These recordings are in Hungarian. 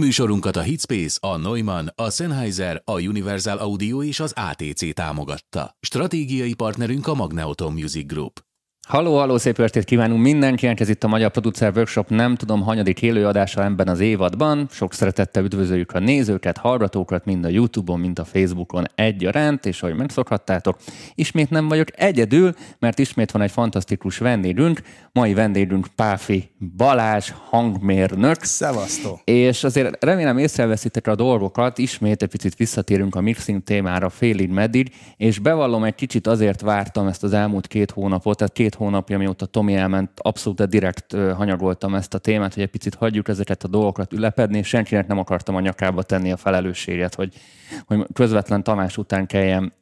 Műsorunkat a Hitspace, a Neumann, a Sennheiser, a Universal Audio és az ATC támogatta. Stratégiai partnerünk a Magneoton Music Group. Halló, halló, szép estét kívánunk mindenkinek, ez itt a Magyar Producer Workshop, nem tudom, hanyadik élőadása ebben az évadban. Sok szeretettel üdvözöljük a nézőket, hallgatókat, mind a Youtube-on, mind a Facebookon egyaránt, és ahogy megszokhattátok, ismét nem vagyok egyedül, mert ismét van egy fantasztikus vendégünk, mai vendégünk Páfi Balázs, hangmérnök. Szevasztó! És azért remélem észreveszitek a dolgokat, ismét egy picit visszatérünk a mixing témára félig meddig, és bevallom, egy kicsit azért vártam ezt az elmúlt két hónapot, tehát két hónapja, mióta Tomi elment, abszolút direkt hanyagoltam ezt a témát, hogy egy picit hagyjuk ezeket a dolgokat ülepedni, és senkinek nem akartam a nyakába tenni a felelősséget, hogy, hogy közvetlen Tamás után kelljen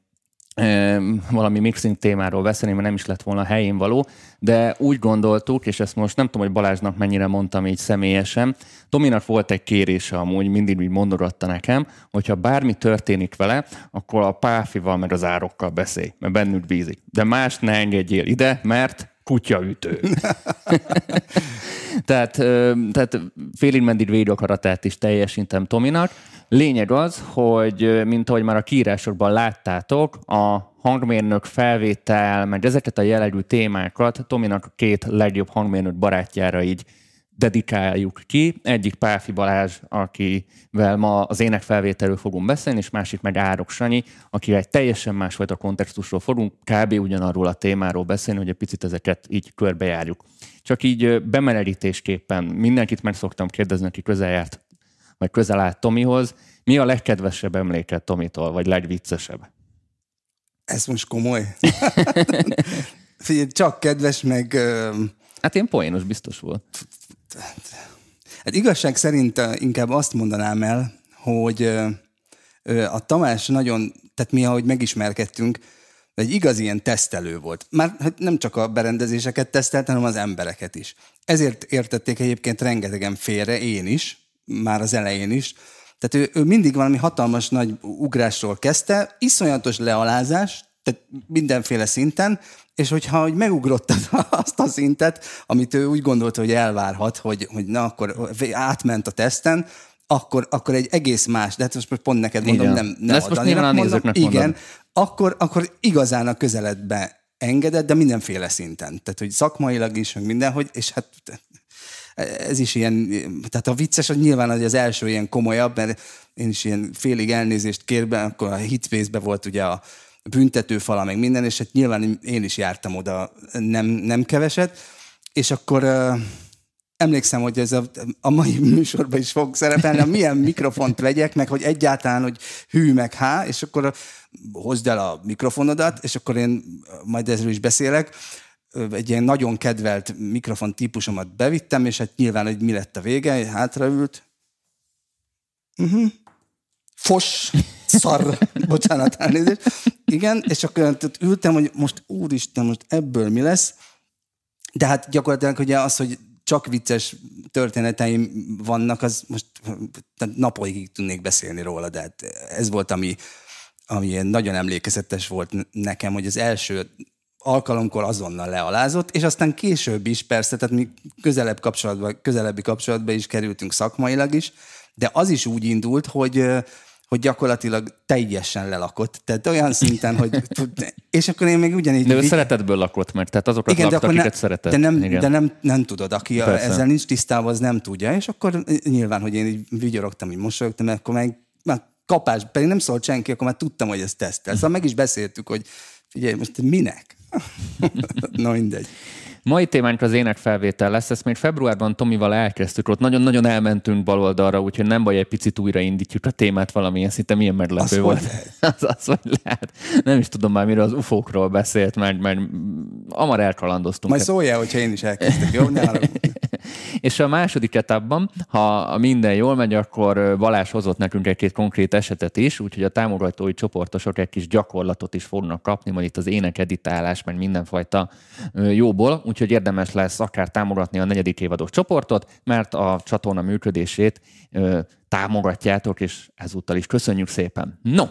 valami mixing témáról beszélni, mert nem is lett volna helyén való, de úgy gondoltuk, és ezt most nem tudom, hogy Balázsnak mennyire mondtam így személyesen, Tominak volt egy kérése amúgy, mindig úgy mondogatta nekem, hogyha bármi történik vele, akkor a páfival meg az árokkal beszélj, mert bennük bízik. De más ne engedjél ide, mert kutyaütő. tehát, tehát félig meddig védőakaratát is teljesítem Tominak. Lényeg az, hogy mint ahogy már a kiírásokban láttátok, a hangmérnök felvétel, meg ezeket a jellegű témákat Tominak két legjobb hangmérnök barátjára így dedikáljuk ki. Egyik Páfi Balázs, akivel ma az ének felvételről fogunk beszélni, és másik meg Árok Sanyi, akivel egy teljesen másfajta kontextusról fogunk kb. ugyanarról a témáról beszélni, hogy egy picit ezeket így körbejárjuk. Csak így bemelegítésképpen mindenkit meg szoktam kérdezni, aki közel járt, vagy közel állt Tomihoz, mi a legkedvesebb emléket Tomitól, vagy legviccesebb? Ez most komoly? Figyelj, csak kedves, meg... Hát én poénos biztos volt. Hát igazság szerint inkább azt mondanám el, hogy a Tamás nagyon, tehát mi, ahogy megismerkedtünk, egy igazi ilyen tesztelő volt. Már hát nem csak a berendezéseket tesztelt, hanem az embereket is. Ezért értették egyébként rengetegen félre, én is, már az elején is. Tehát ő, ő mindig valami hatalmas nagy ugrásról kezdte, iszonyatos lealázás, tehát mindenféle szinten, és hogyha hogy megugrottad azt a szintet, amit ő úgy gondolta, hogy elvárhat, hogy, hogy na akkor átment a teszten, akkor, akkor egy egész más, de hát most pont neked mondom, Igen. nem, nem Ezt most nyilván nézőknek mondom, Igen, akkor, akkor igazán a közeledbe engedett, de mindenféle szinten. Tehát, hogy szakmailag is, meg mindenhogy, és hát ez is ilyen, tehát a vicces, hogy nyilván az első ilyen komolyabb, mert én is ilyen félig elnézést kérben, akkor a hitvészbe volt ugye a, büntetőfala, meg minden, és hát nyilván én is jártam oda nem, nem keveset, és akkor emlékszem, hogy ez a, a mai műsorban is fog szerepelni, milyen mikrofont vegyek, meg hogy egyáltalán, hogy hű, meg há, és akkor hozd el a mikrofonodat, és akkor én majd ezről is beszélek, egy ilyen nagyon kedvelt mikrofon típusomat bevittem, és hát nyilván, hogy mi lett a vége, hátraült. Uh-huh. Fos, szar, bocsánat, elnézést. Igen, és akkor ültem, hogy most úristen, most ebből mi lesz? De hát gyakorlatilag ugye az, hogy csak vicces történeteim vannak, az most napokig tudnék beszélni róla, de hát ez volt, ami, ami nagyon emlékezetes volt nekem, hogy az első alkalomkor azonnal lealázott, és aztán később is persze, tehát mi közelebb kapcsolatba, közelebbi kapcsolatba is kerültünk szakmailag is, de az is úgy indult, hogy hogy gyakorlatilag teljesen lelakott. Tehát olyan szinten, hogy... És akkor én még ugyanígy... De ő szeretetből lakott meg, tehát azokat igen, lakta, akiket ne, szeretett. De, nem, igen. de nem, nem tudod, aki Persze. ezzel nincs tisztában, az nem tudja. És akkor nyilván, hogy én így vigyorogtam, így mosolyogtam, akkor meg, meg kapás, pedig nem szólt senki, akkor már tudtam, hogy ez tesztel. Szóval meg is beszéltük, hogy figyelj, most minek? Na mindegy. Mai témánk az énekfelvétel lesz, ezt még februárban Tomival elkezdtük, ott nagyon-nagyon elmentünk baloldalra, úgyhogy nem baj, egy picit újraindítjuk a témát valamilyen szinte, milyen meglepő az volt. az, az, hogy lehet. Nem is tudom már, mire az ufókról beszélt, mert, mert amar elkalandoztunk. Majd szóljál, hogyha én is elkezdek, jó? Ne És a második etapban, ha minden jól megy, akkor Balázs hozott nekünk egy-két konkrét esetet is, úgyhogy a támogatói csoportosok egy kis gyakorlatot is fognak kapni, majd itt az énekeditálás, meg mindenfajta jóból, úgyhogy érdemes lesz akár támogatni a negyedik évados csoportot, mert a csatorna működését támogatjátok, és ezúttal is köszönjük szépen. No!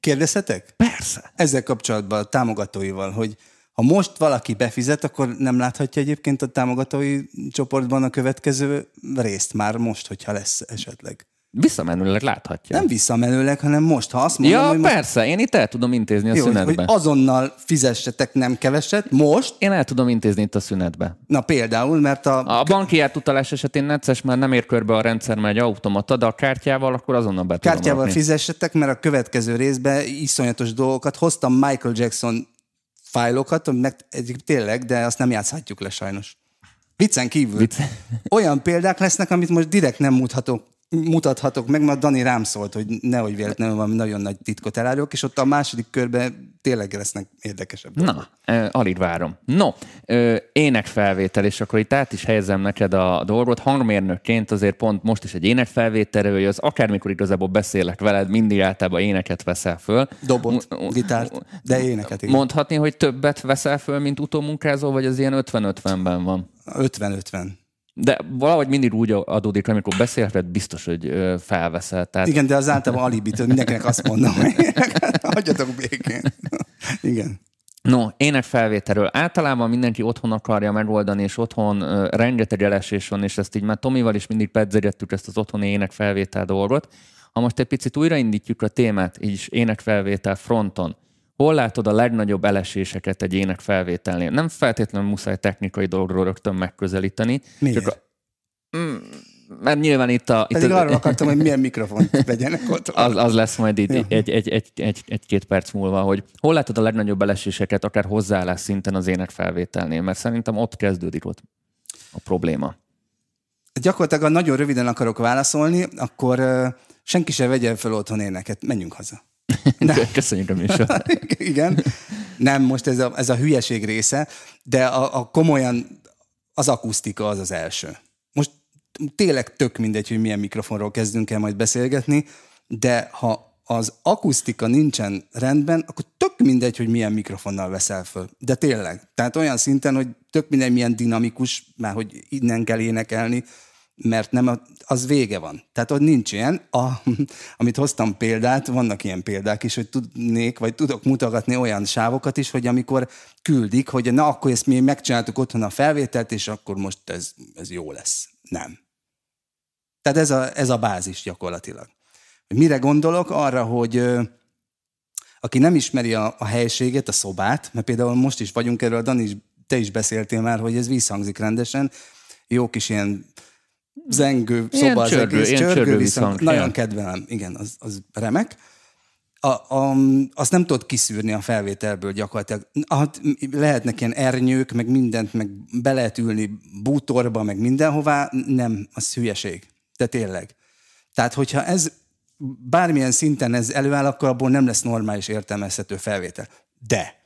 Kérdezhetek? Persze. Ezzel kapcsolatban a támogatóival, hogy Ha most valaki befizet, akkor nem láthatja egyébként a támogatói csoportban a következő részt már most, hogyha lesz esetleg. Visszamenőleg láthatja. Nem visszamenőleg, hanem most, ha azt mondom, ja, hogy most, persze, én itt el tudom intézni a jó, hogy szünetbe. azonnal fizessetek nem keveset, most, Én el tudom intézni itt a szünetbe. na például, mert a, A banki átutalás esetén necces, már nem ér körbe a rendszer, mert egy automata, de a kártyával akkor azonnal be kártyával rakni. fizessetek, mert a következő részben iszonyatos dolgokat hoztam Michael Jackson fájlokat, meg egyébként tényleg, de azt nem játszhatjuk le sajnos. Viccen kívül. Vicc. Olyan példák lesznek, amit most direkt nem mutathatok, mutathatok meg, mert Dani rám szólt, hogy nehogy véletlenül valami nagyon nagy titkot elárulok, és ott a második körben tényleg lesznek érdekesebb. Na, ö, alig várom. No, énekfelvétel, és akkor itt át is helyezem neked a dolgot. Hangmérnökként azért pont most is egy énekfelvételről jössz, akármikor igazából beszélek veled, mindig általában éneket veszel föl. Dobot, gitárt, de éneket, igen. Mondhatni, hogy többet veszel föl, mint utómunkázó, vagy az ilyen 50-50-ben van? 50-50. De valahogy mindig úgy adódik, amikor beszélheted, biztos, hogy felveszel. Tehát Igen, de az általában alibit, mindenkinek azt mondom, hogy hagyjatok békén. Igen. No, énekfelvételről. Általában mindenki otthon akarja megoldani, és otthon uh, rengeteg elesés van, és ezt így már Tomival is mindig pedzegettük ezt az otthoni énekfelvétel dolgot. Ha most egy picit újraindítjuk a témát, így is énekfelvétel fronton, hol látod a legnagyobb eleséseket egy énekfelvételnél? Nem feltétlenül muszáj technikai dolgról rögtön megközelíteni. Miért? Csak a, mm, mert nyilván itt a... Itt Pedig arra akartam, hogy milyen mikrofont vegyenek ott. az, az lesz majd itt egy, egy, egy, egy, egy-két perc múlva, hogy hol látod a legnagyobb beleséseket, akár hozzáállás szinten az énekfelvételnél, mert szerintem ott kezdődik ott a probléma. Gyakorlatilag, ha nagyon röviden akarok válaszolni, akkor senki se vegye fel otthon éneket. Menjünk haza. Köszönjük a műsor. Igen. Nem, most ez a, ez a hülyeség része, de a, a komolyan az akusztika az az első. Most tényleg tök mindegy, hogy milyen mikrofonról kezdünk el majd beszélgetni, de ha az akusztika nincsen rendben, akkor tök mindegy, hogy milyen mikrofonnal veszel föl. De tényleg. Tehát olyan szinten, hogy tök mindegy, milyen dinamikus, már hogy innen kell énekelni, mert nem, az vége van. Tehát ott nincs ilyen. A, amit hoztam példát, vannak ilyen példák is, hogy tudnék, vagy tudok mutogatni olyan sávokat is, hogy amikor küldik, hogy na akkor ezt mi megcsináltuk otthon a felvételt, és akkor most ez, ez jó lesz. Nem. Tehát ez a, ez a bázis gyakorlatilag. Mire gondolok? Arra, hogy aki nem ismeri a, a helységet, a szobát, mert például most is vagyunk erről, Dani, te is beszéltél már, hogy ez visszhangzik rendesen, jó kis ilyen zengő Ilyen szoba az csörgő- egész, ilyen csörgő, csörgő viszont visszhang, nagyon kedvelem, igen, az, az remek. A, a, azt nem tudod kiszűrni a felvételből gyakorlatilag. Hát, lehetnek ilyen ernyők, meg mindent, meg be lehet ülni bútorba, meg mindenhová, nem, az hülyeség. De tényleg. Tehát, hogyha ez bármilyen szinten ez előáll, akkor abból nem lesz normális értelmezhető felvétel. De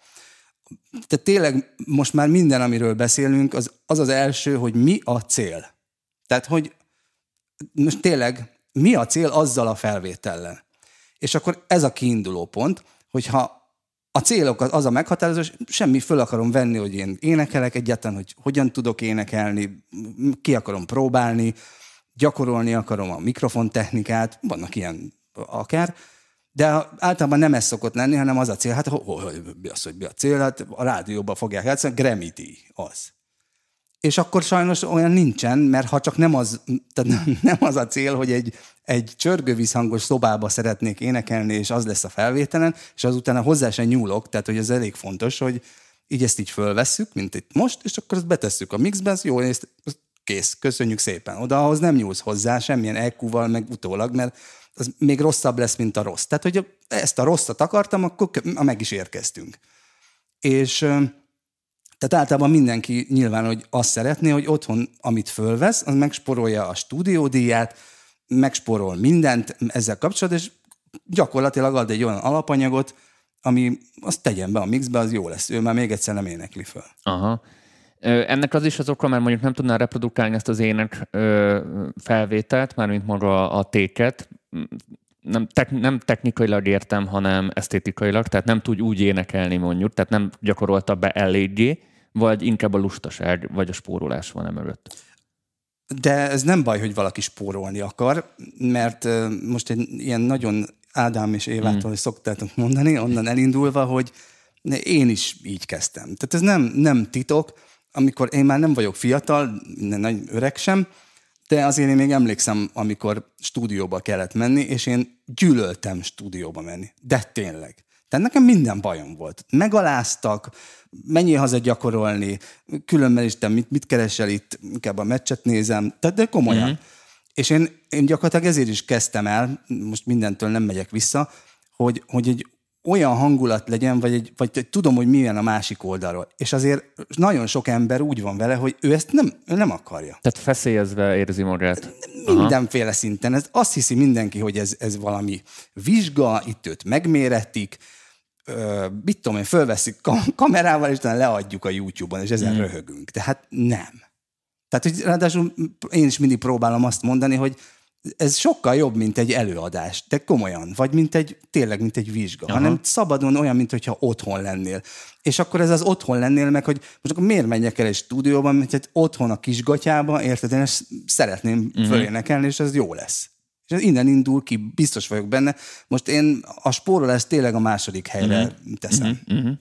tehát tényleg most már minden, amiről beszélünk, az az, az első, hogy mi a cél. Tehát, hogy most tényleg mi a cél azzal a felvétellel. És akkor ez a kiinduló pont, hogyha a célok az, az a meghatározó, és semmi föl akarom venni, hogy én énekelek egyáltalán, hogy hogyan tudok énekelni, ki akarom próbálni, gyakorolni akarom a mikrofontechnikát, vannak ilyen akár, de általában nem ez szokott lenni, hanem az a cél, hát ho, ho, ho, mi az, hogy mi a cél, hát a rádióban fogják játszani, Grammy-díj az. És akkor sajnos olyan nincsen, mert ha csak nem az, tehát nem- az a cél, hogy egy, egy csörgővízhangos szobába szeretnék énekelni, és az lesz a felvételen, és azután hozzá sem nyúlok, tehát hogy ez elég fontos, hogy így ezt így fölvesszük, mint itt most, és akkor ezt betesszük a mixbe, ez jó, ezt kész, köszönjük szépen. Oda ahhoz nem nyúlsz hozzá semmilyen EQ-val, meg utólag, mert az még rosszabb lesz, mint a rossz. Tehát, hogy ezt a rosszat akartam, akkor meg is érkeztünk. És tehát általában mindenki nyilván, hogy azt szeretné, hogy otthon, amit fölvesz, az megsporolja a stúdiódíját, megsporol mindent ezzel kapcsolatban, és gyakorlatilag ad egy olyan alapanyagot, ami azt tegyen be a mixbe, az jó lesz. Ő már még egyszer nem énekli föl. Aha. Ennek az is az oka, mert mondjuk nem tudná reprodukálni ezt az ének felvételt, mármint maga a téket, nem, tek, nem technikailag értem, hanem esztétikailag, tehát nem tud úgy énekelni mondjuk, tehát nem gyakorolta be eléggé, vagy inkább a lustaság, vagy a spórolás van emögött. De ez nem baj, hogy valaki spórolni akar, mert most egy ilyen nagyon Ádám és Évától mm. szoktátok mondani, onnan elindulva, hogy Én is így kezdtem. Tehát ez nem, nem titok, amikor én már nem vagyok fiatal, nagy öreg sem, de azért én még emlékszem, amikor stúdióba kellett menni, és én gyűlöltem stúdióba menni. De tényleg. Tehát nekem minden bajom volt. Megaláztak, menjél haza gyakorolni, különben is te mit, mit keresel itt, inkább a meccset nézem, tehát de komolyan. Mm-hmm. És én, én gyakorlatilag ezért is kezdtem el, most mindentől nem megyek vissza, hogy, hogy egy olyan hangulat legyen, vagy, egy, vagy tudom, hogy milyen a másik oldalról. És azért nagyon sok ember úgy van vele, hogy ő ezt nem, ő nem akarja. Tehát feszélyezve érzi magát. Mindenféle Aha. szinten. Ez, azt hiszi mindenki, hogy ez, ez valami vizsga, itt őt megméretik, ö, mit tudom én, fölveszik kamerával, és utána leadjuk a YouTube-on, és ezen mm. röhögünk. Tehát nem. Tehát, hogy ráadásul én is mindig próbálom azt mondani, hogy ez sokkal jobb, mint egy előadás, de komolyan, vagy mint egy, tényleg, mint egy vizsga, Aha. hanem szabadon olyan, mint hogyha otthon lennél. És akkor ez az otthon lennél meg, hogy most akkor miért menjek el egy stúdióban, mert egy otthon a kisgatyába, érted, én ezt szeretném uh-huh. fölénekelni, és ez jó lesz. És ez innen indul ki, biztos vagyok benne. Most én a spórolást tényleg a második helyre uh-huh. teszem. Uh-huh. Uh-huh.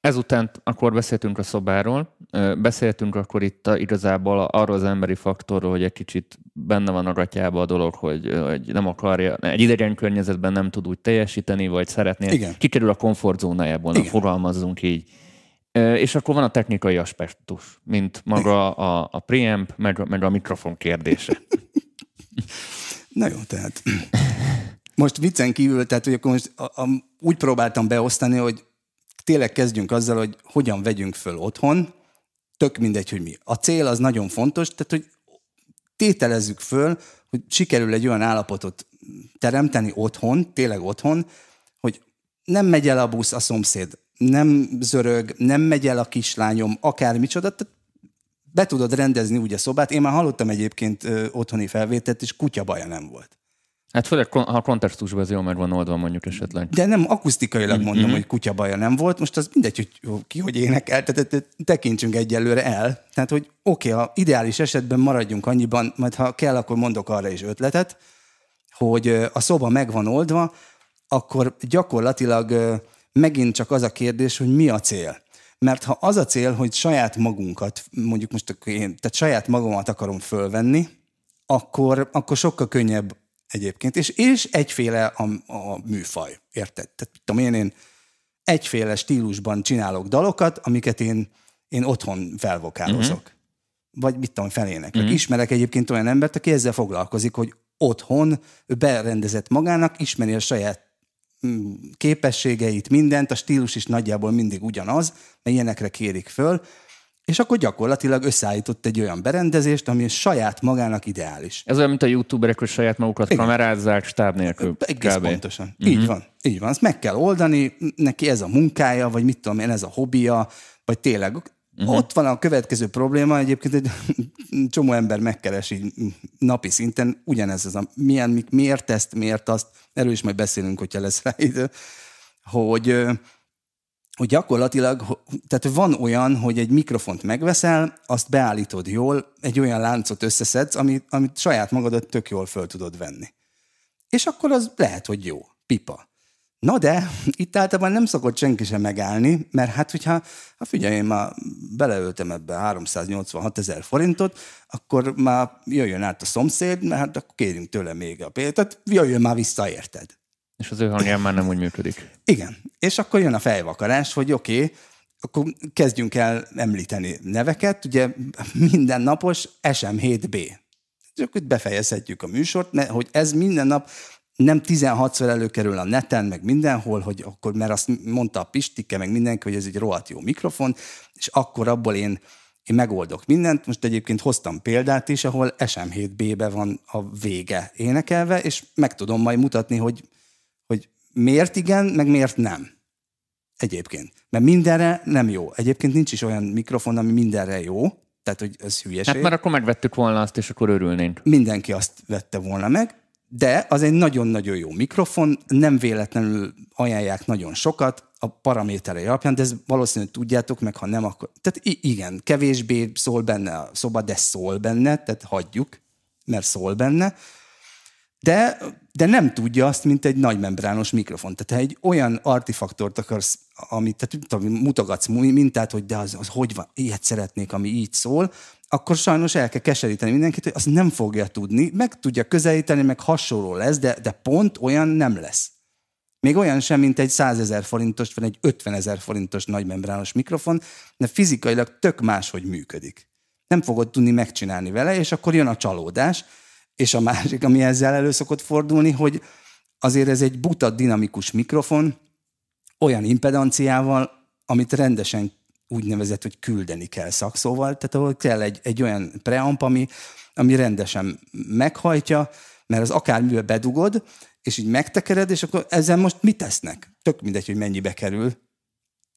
Ezután akkor beszéltünk a szobáról, beszéltünk akkor itt a, igazából arról az emberi faktorról, hogy egy kicsit benne van a gatyába a dolog, hogy, hogy nem akarja, egy idegen környezetben nem tud úgy teljesíteni, vagy szeretné, Igen. kikerül a komfortzónájából, Igen. fogalmazzunk így. És akkor van a technikai aspektus, mint maga a, a preamp, meg, meg a mikrofon kérdése. Na jó, tehát most viccen kívül, tehát hogy akkor most a, a, úgy próbáltam beosztani, hogy tényleg kezdjünk azzal, hogy hogyan vegyünk föl otthon, tök mindegy, hogy mi. A cél az nagyon fontos, tehát hogy tételezzük föl, hogy sikerül egy olyan állapotot teremteni otthon, tényleg otthon, hogy nem megy el a busz a szomszéd, nem zörög, nem megy el a kislányom, akármicsoda, tehát be tudod rendezni úgy a szobát. Én már hallottam egyébként ö, otthoni felvételt, és kutya baja nem volt. Hát főleg, ha a kontextusban ez jól meg van oldva mondjuk esetleg. De nem akusztikailag mm-hmm. mondom, hogy kutya baja nem volt. Most az mindegy, hogy ki hogy énekel, tehát tekintsünk egyelőre el. Tehát, hogy oké, okay, ha ideális esetben maradjunk annyiban, majd ha kell, akkor mondok arra is ötletet, hogy a szoba meg van oldva, akkor gyakorlatilag megint csak az a kérdés, hogy mi a cél. Mert ha az a cél, hogy saját magunkat, mondjuk most én, tehát saját magamat akarom fölvenni, akkor, akkor sokkal könnyebb egyébként, és, és egyféle a, a műfaj, érted? Tehát tudom én, én egyféle stílusban csinálok dalokat, amiket én, én otthon felvokálozok. Uh-huh. Vagy mit tudom, felének. Uh-huh. Ismerek egyébként olyan embert, aki ezzel foglalkozik, hogy otthon ő berendezett magának, ismeri a saját képességeit, mindent, a stílus is nagyjából mindig ugyanaz, mert ilyenekre kérik föl, és akkor gyakorlatilag összeállított egy olyan berendezést, ami saját magának ideális. Ez olyan, mint a youtuberek, hogy saját magukat Igen. kamerázzák stáb nélkül. Egész kb. pontosan. Uh-huh. Így van. Így van. Ezt meg kell oldani, neki ez a munkája, vagy mit tudom én, ez a hobbija, vagy tényleg Uh-huh. Ott van a következő probléma, egyébként egy csomó ember megkeresi napi szinten ugyanez az a milyen, miért ezt, miért azt, erről is majd beszélünk, hogyha lesz rá idő, hogy hogy gyakorlatilag, tehát van olyan, hogy egy mikrofont megveszel, azt beállítod jól, egy olyan láncot összeszedsz, amit, amit saját magadat tök jól föl tudod venni. És akkor az lehet, hogy jó, pipa. Na de, itt általában nem szokott senki sem megállni, mert hát, hogyha, ha figyelj, én már beleöltem ebbe 386 ezer forintot, akkor már jöjjön át a szomszéd, mert hát akkor kérjünk tőle még a pénzt, tehát jöjjön már vissza, érted? És az ő hangján már nem úgy működik. Igen. És akkor jön a fejvakarás, hogy oké, okay, akkor kezdjünk el említeni neveket. Ugye minden napos SM7B. És akkor befejezhetjük a műsort, hogy ez minden nap nem 16-szor előkerül a neten, meg mindenhol, hogy akkor, mert azt mondta a Pistike, meg mindenki, hogy ez egy rohadt jó mikrofon, és akkor abból én, én megoldok mindent. Most egyébként hoztam példát is, ahol SM7B-be van a vége énekelve, és meg tudom majd mutatni, hogy hogy miért igen, meg miért nem. Egyébként. Mert mindenre nem jó. Egyébként nincs is olyan mikrofon, ami mindenre jó. Tehát, hogy ez hülyeség. Hát mert akkor megvettük volna azt, és akkor örülnénk. Mindenki azt vette volna meg, de az egy nagyon-nagyon jó mikrofon, nem véletlenül ajánlják nagyon sokat a paraméterei alapján, de ez valószínűleg tudjátok, meg ha nem, akkor... Tehát igen, kevésbé szól benne a szoba, de szól benne, tehát hagyjuk, mert szól benne de, de nem tudja azt, mint egy nagymembrános mikrofon. Tehát egy olyan artifaktort akarsz, amit tehát, tudom, mutogatsz mintát, hogy de az, az hogy van, ilyet szeretnék, ami így szól, akkor sajnos el kell keseríteni mindenkit, hogy azt nem fogja tudni, meg tudja közelíteni, meg hasonló lesz, de, de pont olyan nem lesz. Még olyan sem, mint egy 100 ezer forintos, vagy egy 50 ezer forintos nagymembrános mikrofon, de fizikailag tök máshogy működik. Nem fogod tudni megcsinálni vele, és akkor jön a csalódás, és a másik, ami ezzel elő szokott fordulni, hogy azért ez egy buta dinamikus mikrofon, olyan impedanciával, amit rendesen úgynevezett, hogy küldeni kell szakszóval, tehát ahol kell egy, egy olyan preamp, ami, ami rendesen meghajtja, mert az akármivel bedugod, és így megtekered, és akkor ezzel most mit tesznek? Tök mindegy, hogy mennyibe kerül.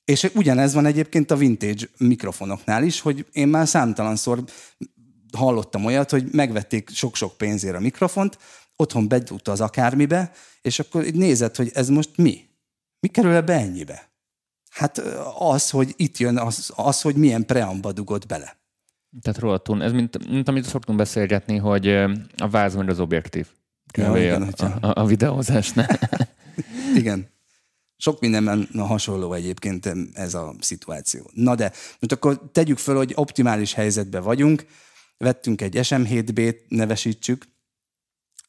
És ugyanez van egyébként a vintage mikrofonoknál is, hogy én már számtalanszor hallottam olyat, hogy megvették sok-sok pénzért a mikrofont, otthon bedugta az akármibe, és akkor nézed, hogy ez most mi? Mi kerül ebbe ennyibe? Hát az, hogy itt jön az, az hogy milyen preamba dugott bele. Tehát rohadtul. Ez mint, mint amit szoktunk beszélgetni, hogy a váz az objektív. Ja, igen, a, a, a videózásnál. igen. Sok mindenben hasonló egyébként ez a szituáció. Na de, most akkor tegyük föl, hogy optimális helyzetben vagyunk, vettünk egy SM7B-t, nevesítsük,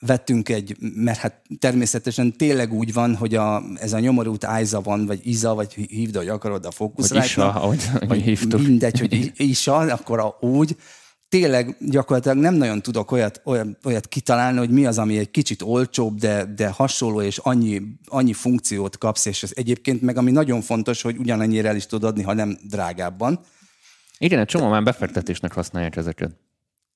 vettünk egy, mert hát természetesen tényleg úgy van, hogy a, ez a nyomorult Ájza van, vagy Iza, vagy hívd, hogy akarod a fókuszra. Isa, ahogy, ahogy hívtuk. Mindegy, hogy Isa, akkor a, úgy. Tényleg gyakorlatilag nem nagyon tudok olyat, olyat, olyat kitalálni, hogy mi az, ami egy kicsit olcsóbb, de, de hasonló, és annyi, annyi funkciót kapsz, és ez egyébként meg ami nagyon fontos, hogy ugyanannyira el is tudod adni, ha nem drágábban. Igen, egy csomó már befektetésnek használják ezeket.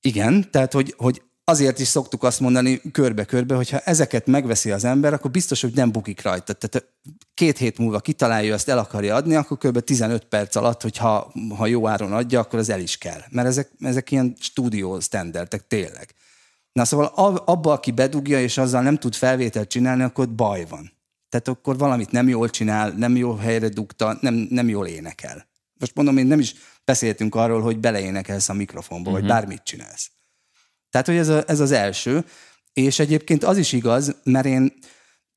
Igen, tehát hogy, hogy azért is szoktuk azt mondani körbe-körbe, hogy ha ezeket megveszi az ember, akkor biztos, hogy nem bukik rajta. Tehát két hét múlva kitalálja, azt el akarja adni, akkor kb. 15 perc alatt, hogyha ha jó áron adja, akkor az el is kell. Mert ezek, ezek ilyen stúdió standardek tényleg. Na szóval abba, aki bedugja, és azzal nem tud felvételt csinálni, akkor baj van. Tehát akkor valamit nem jól csinál, nem jó helyre dugta, nem, nem jól énekel. Most mondom, én nem is beszéltünk arról, hogy beleénekelsz a mikrofonba, uh-huh. vagy mhm. bármit csinálsz. Tehát, hogy ez, a, ez az első. És egyébként az is igaz, mert én,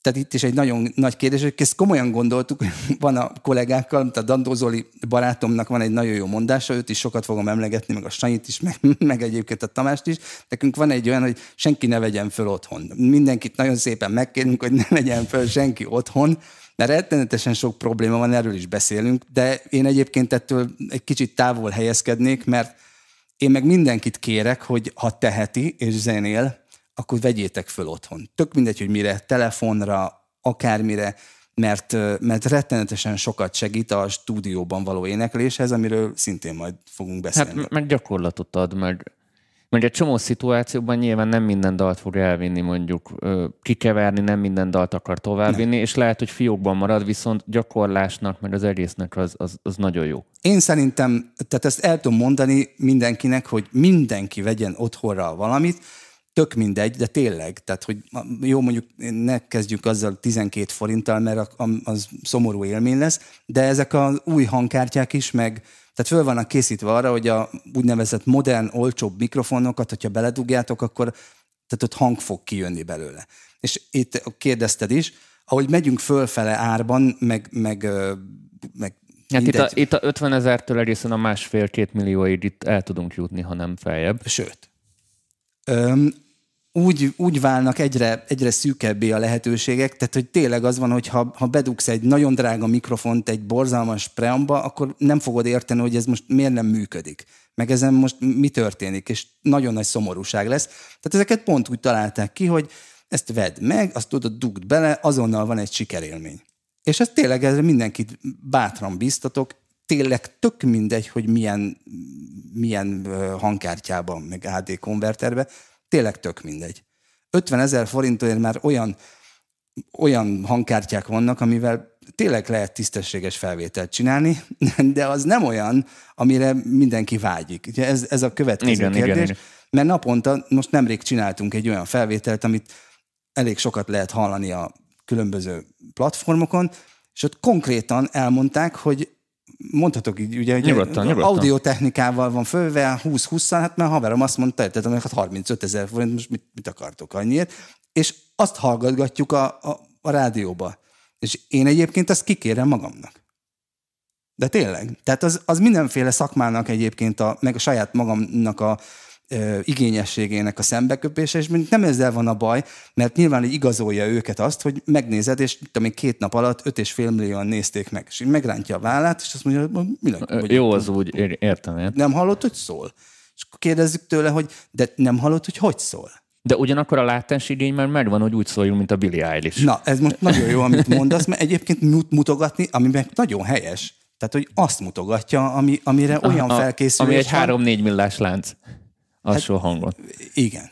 tehát itt is egy nagyon nagy kérdés, hogy ezt komolyan gondoltuk, van a kollégákkal, tehát Dandó Zoli barátomnak van egy nagyon jó mondása, őt is sokat fogom emlegetni, meg a Sanyit is, meg, meg egyébként a Tamást is. Nekünk van egy olyan, hogy senki ne vegyen föl otthon. Mindenkit nagyon szépen megkérünk, hogy ne vegyen föl senki otthon, mert rettenetesen sok probléma van, erről is beszélünk, de én egyébként ettől egy kicsit távol helyezkednék, mert én meg mindenkit kérek, hogy ha teheti és zenél, akkor vegyétek föl otthon. Tök mindegy, hogy mire, telefonra, akármire, mert, mert rettenetesen sokat segít a stúdióban való énekléshez, amiről szintén majd fogunk beszélni. Hát meg gyakorlatot ad, meg mert egy csomó szituációban nyilván nem minden dalt fog elvinni, mondjuk kikeverni, nem minden dalt akar továbbvinni, és lehet, hogy fiókban marad, viszont gyakorlásnak, meg az egésznek az, az, az nagyon jó. Én szerintem, tehát ezt el tudom mondani mindenkinek, hogy mindenki vegyen otthonra valamit, tök mindegy, de tényleg, tehát hogy jó, mondjuk ne kezdjük azzal 12 forinttal, mert az szomorú élmény lesz, de ezek az új hangkártyák is, meg tehát föl vannak készítve arra, hogy a úgynevezett modern, olcsóbb mikrofonokat, hogyha beledugjátok, akkor tehát ott hang fog kijönni belőle. És itt kérdezted is, ahogy megyünk fölfele árban, meg, meg, meg Hát itt a, itt a 50 ezertől egészen a másfél-két millióig itt el tudunk jutni, ha nem feljebb. Sőt. Úgy, úgy válnak egyre, egyre szűkebbé a lehetőségek, tehát hogy tényleg az van, hogy ha, ha bedugsz egy nagyon drága mikrofont egy borzalmas preamba, akkor nem fogod érteni, hogy ez most miért nem működik. Meg ezen most mi történik, és nagyon nagy szomorúság lesz. Tehát ezeket pont úgy találták ki, hogy ezt vedd meg, azt tudod, dugd bele, azonnal van egy sikerélmény. És ez tényleg ezre mindenkit bátran biztatok, tényleg tök mindegy, hogy milyen, milyen hangkártyában, meg AD konverterbe, tényleg tök mindegy. 50 ezer forintért már olyan, olyan hangkártyák vannak, amivel tényleg lehet tisztességes felvételt csinálni, de az nem olyan, amire mindenki vágyik. Ugye ez, ez a következő igen, kérdés. Igen, igen. Mert naponta, most nemrég csináltunk egy olyan felvételt, amit elég sokat lehet hallani a különböző platformokon, és ott konkrétan elmondták, hogy mondhatok így, ugye, hogy nyugodtan, nyugodtan. audiotechnikával van fölve, 20-20, hát már haverom azt mondta, tehát annak 35 ezer forint, most mit, mit akartok annyiért. és azt hallgatgatjuk a, a, a rádióba. És én egyébként azt kikérem magamnak. De tényleg. Tehát az, az mindenféle szakmának egyébként, a, meg a saját magamnak a ö, igényességének a szembeköpése, és nem ezzel van a baj, mert nyilván hogy igazolja őket azt, hogy megnézed, és tudom két nap alatt öt és fél millióan nézték meg, és így megrántja a vállát, és azt mondja, hogy Jó, az úgy, értem. Én. Nem hallott, hogy szól. És akkor kérdezzük tőle, hogy de nem hallott, hogy hogy szól. De ugyanakkor a látás igény már megvan, hogy úgy szóljunk, mint a Billy Eilish. Na, ez most nagyon jó, amit mondasz, mert egyébként mutogatni, ami meg nagyon helyes. Tehát, hogy azt mutogatja, ami, amire olyan a, felkészülés Ami egy három-négy millás lánc. Alsó hát, hangon. Igen.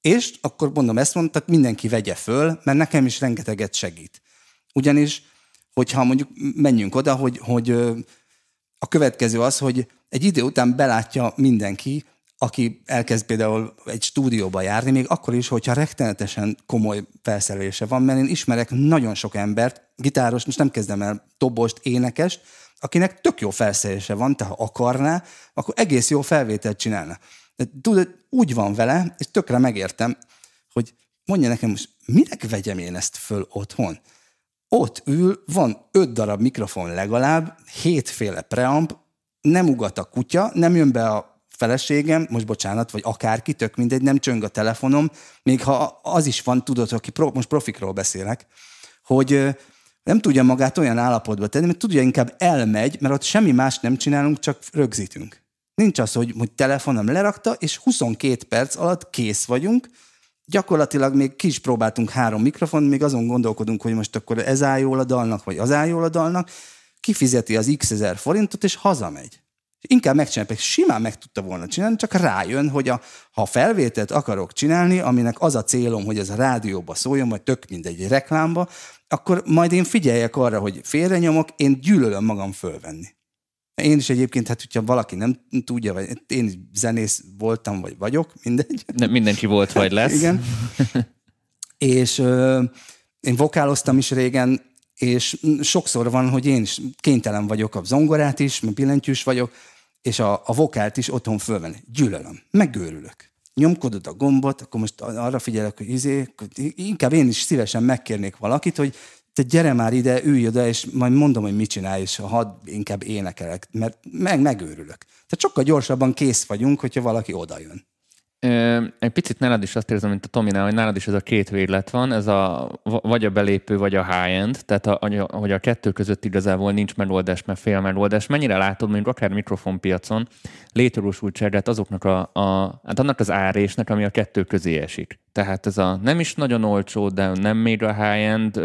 És akkor mondom ezt mondom, tehát mindenki vegye föl, mert nekem is rengeteget segít. Ugyanis, hogyha mondjuk menjünk oda, hogy, hogy a következő az, hogy egy idő után belátja mindenki, aki elkezd például egy stúdióba járni, még akkor is, hogyha rettenetesen komoly felszerelése van, mert én ismerek nagyon sok embert, gitáros, most nem kezdem el tobost, énekest, akinek tök jó felszerelése van, tehát ha akarná, akkor egész jó felvételt csinálna. De tudod, úgy van vele, és tökre megértem, hogy mondja nekem most, minek vegyem én ezt föl otthon? Ott ül, van öt darab mikrofon legalább, hétféle preamp, nem ugat a kutya, nem jön be a feleségem, most bocsánat, vagy akárki, tök mindegy, nem csöng a telefonom, még ha az is van, tudod, aki pro, most profikról beszélek, hogy nem tudja magát olyan állapotba tenni, mert tudja, inkább elmegy, mert ott semmi más nem csinálunk, csak rögzítünk. Nincs az, hogy, hogy telefonom lerakta, és 22 perc alatt kész vagyunk, gyakorlatilag még ki is próbáltunk három mikrofon, még azon gondolkodunk, hogy most akkor ez áll jól a dalnak, vagy az áll jól a dalnak, kifizeti az x ezer forintot, és hazamegy. Inkább megcsinálják, simán meg tudta volna csinálni, csak rájön, hogy a, ha felvételt akarok csinálni, aminek az a célom, hogy ez a rádióba szóljon, vagy tök mindegy egy reklámba, akkor majd én figyeljek arra, hogy félrenyomok, én gyűlölöm magam fölvenni. Én is egyébként, hát hogyha valaki nem tudja, vagy én is zenész voltam, vagy vagyok, mindegy. Nem, mindenki volt, vagy lesz. Igen. és ö, én vokáloztam is régen, és sokszor van, hogy én is kénytelen vagyok a zongorát is, mert billentyűs vagyok, és a, a vokált is otthon fölvenni. Gyűlölöm, megőrülök. Nyomkodod a gombot, akkor most arra figyelek, hogy izé, inkább én is szívesen megkérnék valakit, hogy te gyere már ide, ülj oda, és majd mondom, hogy mit csinálj, és hadd inkább énekelek, mert meg, megőrülök. Tehát sokkal gyorsabban kész vagyunk, hogyha valaki oda jön. Egy picit nálad is azt érzem, mint a Tominál, hogy nálad is ez a két véglet van, ez a vagy a belépő, vagy a high-end, tehát a, hogy a kettő között igazából nincs megoldás, mert fél megoldás. Mennyire látod, mondjuk akár mikrofonpiacon létjogosultságát azoknak a, a, hát annak az árésnek, ami a kettő közé esik. Tehát ez a nem is nagyon olcsó, de nem még a high-end,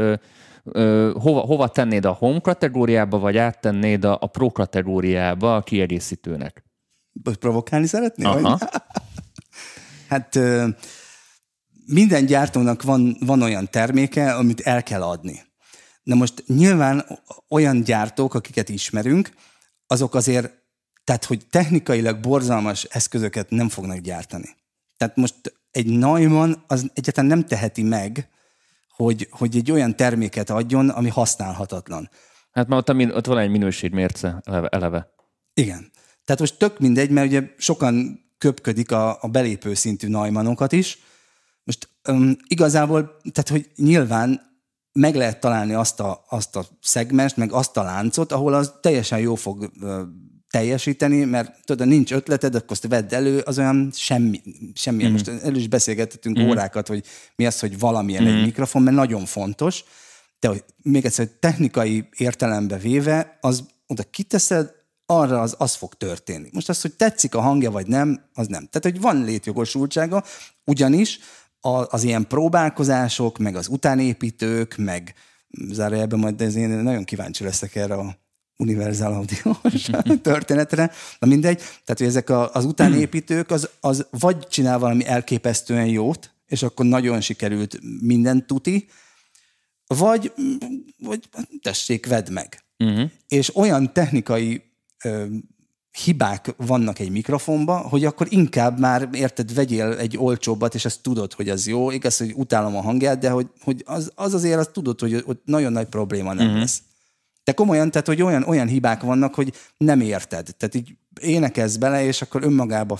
ö, hova, hova tennéd a home kategóriába, vagy áttennéd a, a pro kategóriába a kiegészítőnek? Provokálni szeretnél? Aha. Hát minden gyártónak van, van olyan terméke, amit el kell adni. Na most nyilván olyan gyártók, akiket ismerünk, azok azért, tehát hogy technikailag borzalmas eszközöket nem fognak gyártani. Tehát most egy Neumann az egyáltalán nem teheti meg, hogy, hogy egy olyan terméket adjon, ami használhatatlan. Hát mert ott, ott van egy minőségmérce eleve. Igen. Tehát most tök mindegy, mert ugye sokan köpködik a, a belépő szintű najmanokat is. Most um, igazából, tehát hogy nyilván meg lehet találni azt a, azt a szegmest, meg azt a láncot, ahol az teljesen jó fog teljesíteni, mert tudod, nincs ötleted, akkor azt vedd elő, az olyan semmi, semmi. Mm. Most elő is beszélgetettünk mm. órákat, hogy mi az, hogy valamilyen mm. egy mikrofon, mert nagyon fontos, de hogy még egyszer, hogy technikai értelembe véve, az oda kiteszed, arra az, az fog történni. Most az, hogy tetszik a hangja, vagy nem, az nem. Tehát, hogy van létjogosultsága, ugyanis a, az ilyen próbálkozások, meg az utánépítők, meg zárójelben majd, de ez én nagyon kíváncsi leszek erre a univerzál audiós történetre, na mindegy. Tehát, hogy ezek a, az utánépítők, az, az vagy csinál valami elképesztően jót, és akkor nagyon sikerült minden tuti, vagy, vagy tessék, vedd meg. Uh-huh. És olyan technikai ö, hibák vannak egy mikrofonba, hogy akkor inkább már, érted, vegyél egy olcsóbbat, és azt tudod, hogy az jó. Igaz, hogy utálom a hangját, de hogy, hogy az, az azért azt tudod, hogy ott nagyon nagy probléma nem uh-huh. lesz. De komolyan, tehát, hogy olyan, olyan hibák vannak, hogy nem érted. Tehát így énekelsz bele, és akkor önmagába,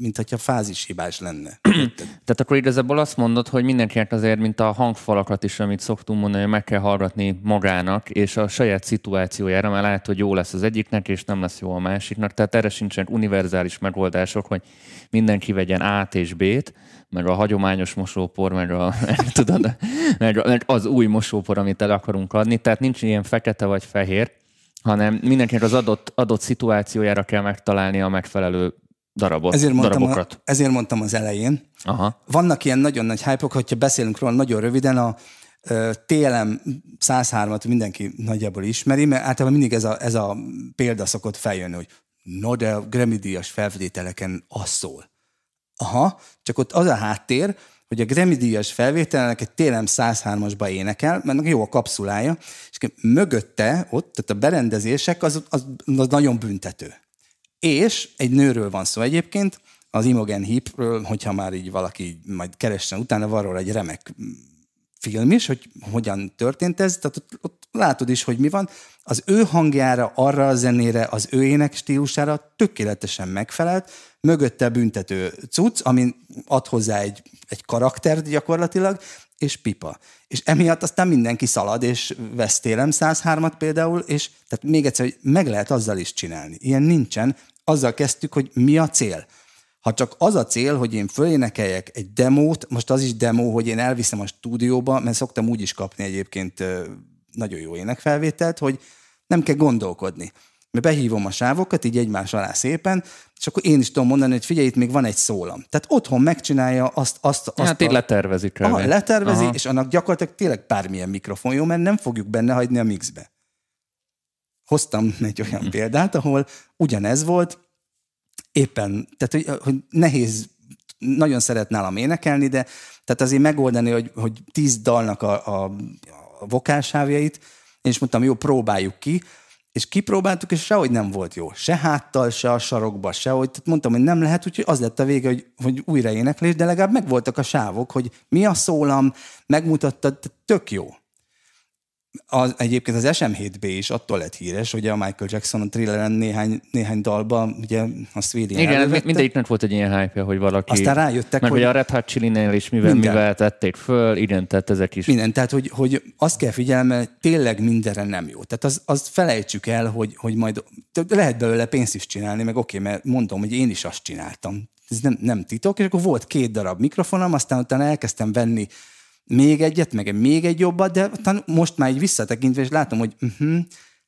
mint hogyha fázishibás lenne. Tehát akkor igazából azt mondod, hogy mindenkinek azért, mint a hangfalakat is, amit szoktunk mondani, hogy meg kell hallgatni magának, és a saját szituációjára, mert lehet, hogy jó lesz az egyiknek, és nem lesz jó a másiknak. Tehát erre sincsenek univerzális megoldások, hogy mindenki vegyen A-t és B-t, meg a hagyományos mosópor, meg, a, tudod, meg, meg az új mosópor, amit el akarunk adni. Tehát nincs ilyen fekete vagy fehér, hanem mindenkinek az adott, adott szituációjára kell megtalálni a megfelelő darabot, ezért mondtam, darabokat. A, ezért mondtam az elején. Aha. Vannak ilyen nagyon nagy hype hogyha beszélünk róla nagyon röviden, a TLM 103-at mindenki nagyjából ismeri, mert általában mindig ez a, ez a példa szokott feljönni, hogy no, de a Grammy-díjas felvételeken az szól. Aha, csak ott az a háttér, hogy a Grammy-díjas felvételnek egy TLM 103-asba énekel, mert jó a kapszulája, és mögötte ott, tehát a berendezések, az, az, az nagyon büntető. És egy nőről van szó egyébként, az Imogen Heapről, hogyha már így valaki majd keressen utána, van egy remek film is, hogy hogyan történt ez, tehát ott, ott látod is, hogy mi van. Az ő hangjára, arra a zenére, az ő ének stílusára tökéletesen megfelelt, mögötte büntető cucc, ami ad hozzá egy, egy karaktert gyakorlatilag, és pipa. És emiatt aztán mindenki szalad, és vesz télem 103-at például, és tehát még egyszer, hogy meg lehet azzal is csinálni. Ilyen nincsen. Azzal kezdtük, hogy mi a cél. Ha csak az a cél, hogy én fölénekeljek egy demót, most az is demo, hogy én elviszem a stúdióba, mert szoktam úgy is kapni egyébként nagyon jó énekfelvételt, hogy nem kell gondolkodni. Mert behívom a sávokat így egymás alá szépen, és akkor én is tudom mondani, hogy figyelj, itt még van egy szólam. Tehát otthon megcsinálja azt, azt, azt Hát így letervezik. Aha, letervezi, Aha. és annak gyakorlatilag tényleg bármilyen mikrofon jó, mert nem fogjuk benne hagyni a mixbe. Hoztam egy olyan hm. példát, ahol ugyanez volt, éppen, tehát hogy, hogy nehéz, nagyon szeret nálam énekelni, de tehát azért megoldani, hogy, hogy tíz dalnak a, a, a vokálsávjait, én is mondtam, jó, próbáljuk ki, és kipróbáltuk, és sehogy nem volt jó. Se háttal, se a sarokba, sehogy. Tehát mondtam, hogy nem lehet, úgyhogy az lett a vége, hogy, hogy újra éneklés, de legalább megvoltak a sávok, hogy mi a szólam, megmutattad, tök jó. Az, egyébként az SM7B is attól lett híres, hogy a Michael Jackson a thrilleren néhány, néhány dalban, ugye a Sweden Igen, elővette. mindegyiknek volt egy ilyen hype hogy valaki... Aztán rájöttek, meg hogy, hogy a Red Hot chili is mivel, minden. mivel tették föl, igen, tehát ezek is. Minden, tehát hogy, hogy azt kell figyelni, mert tényleg mindenre nem jó. Tehát az, azt felejtsük el, hogy, hogy majd lehet belőle pénzt is csinálni, meg oké, okay, mert mondom, hogy én is azt csináltam. Ez nem, nem titok, és akkor volt két darab mikrofonom, aztán utána elkezdtem venni még egyet, meg még egy jobbat, de most már így visszatekintve, és látom, hogy uh-huh,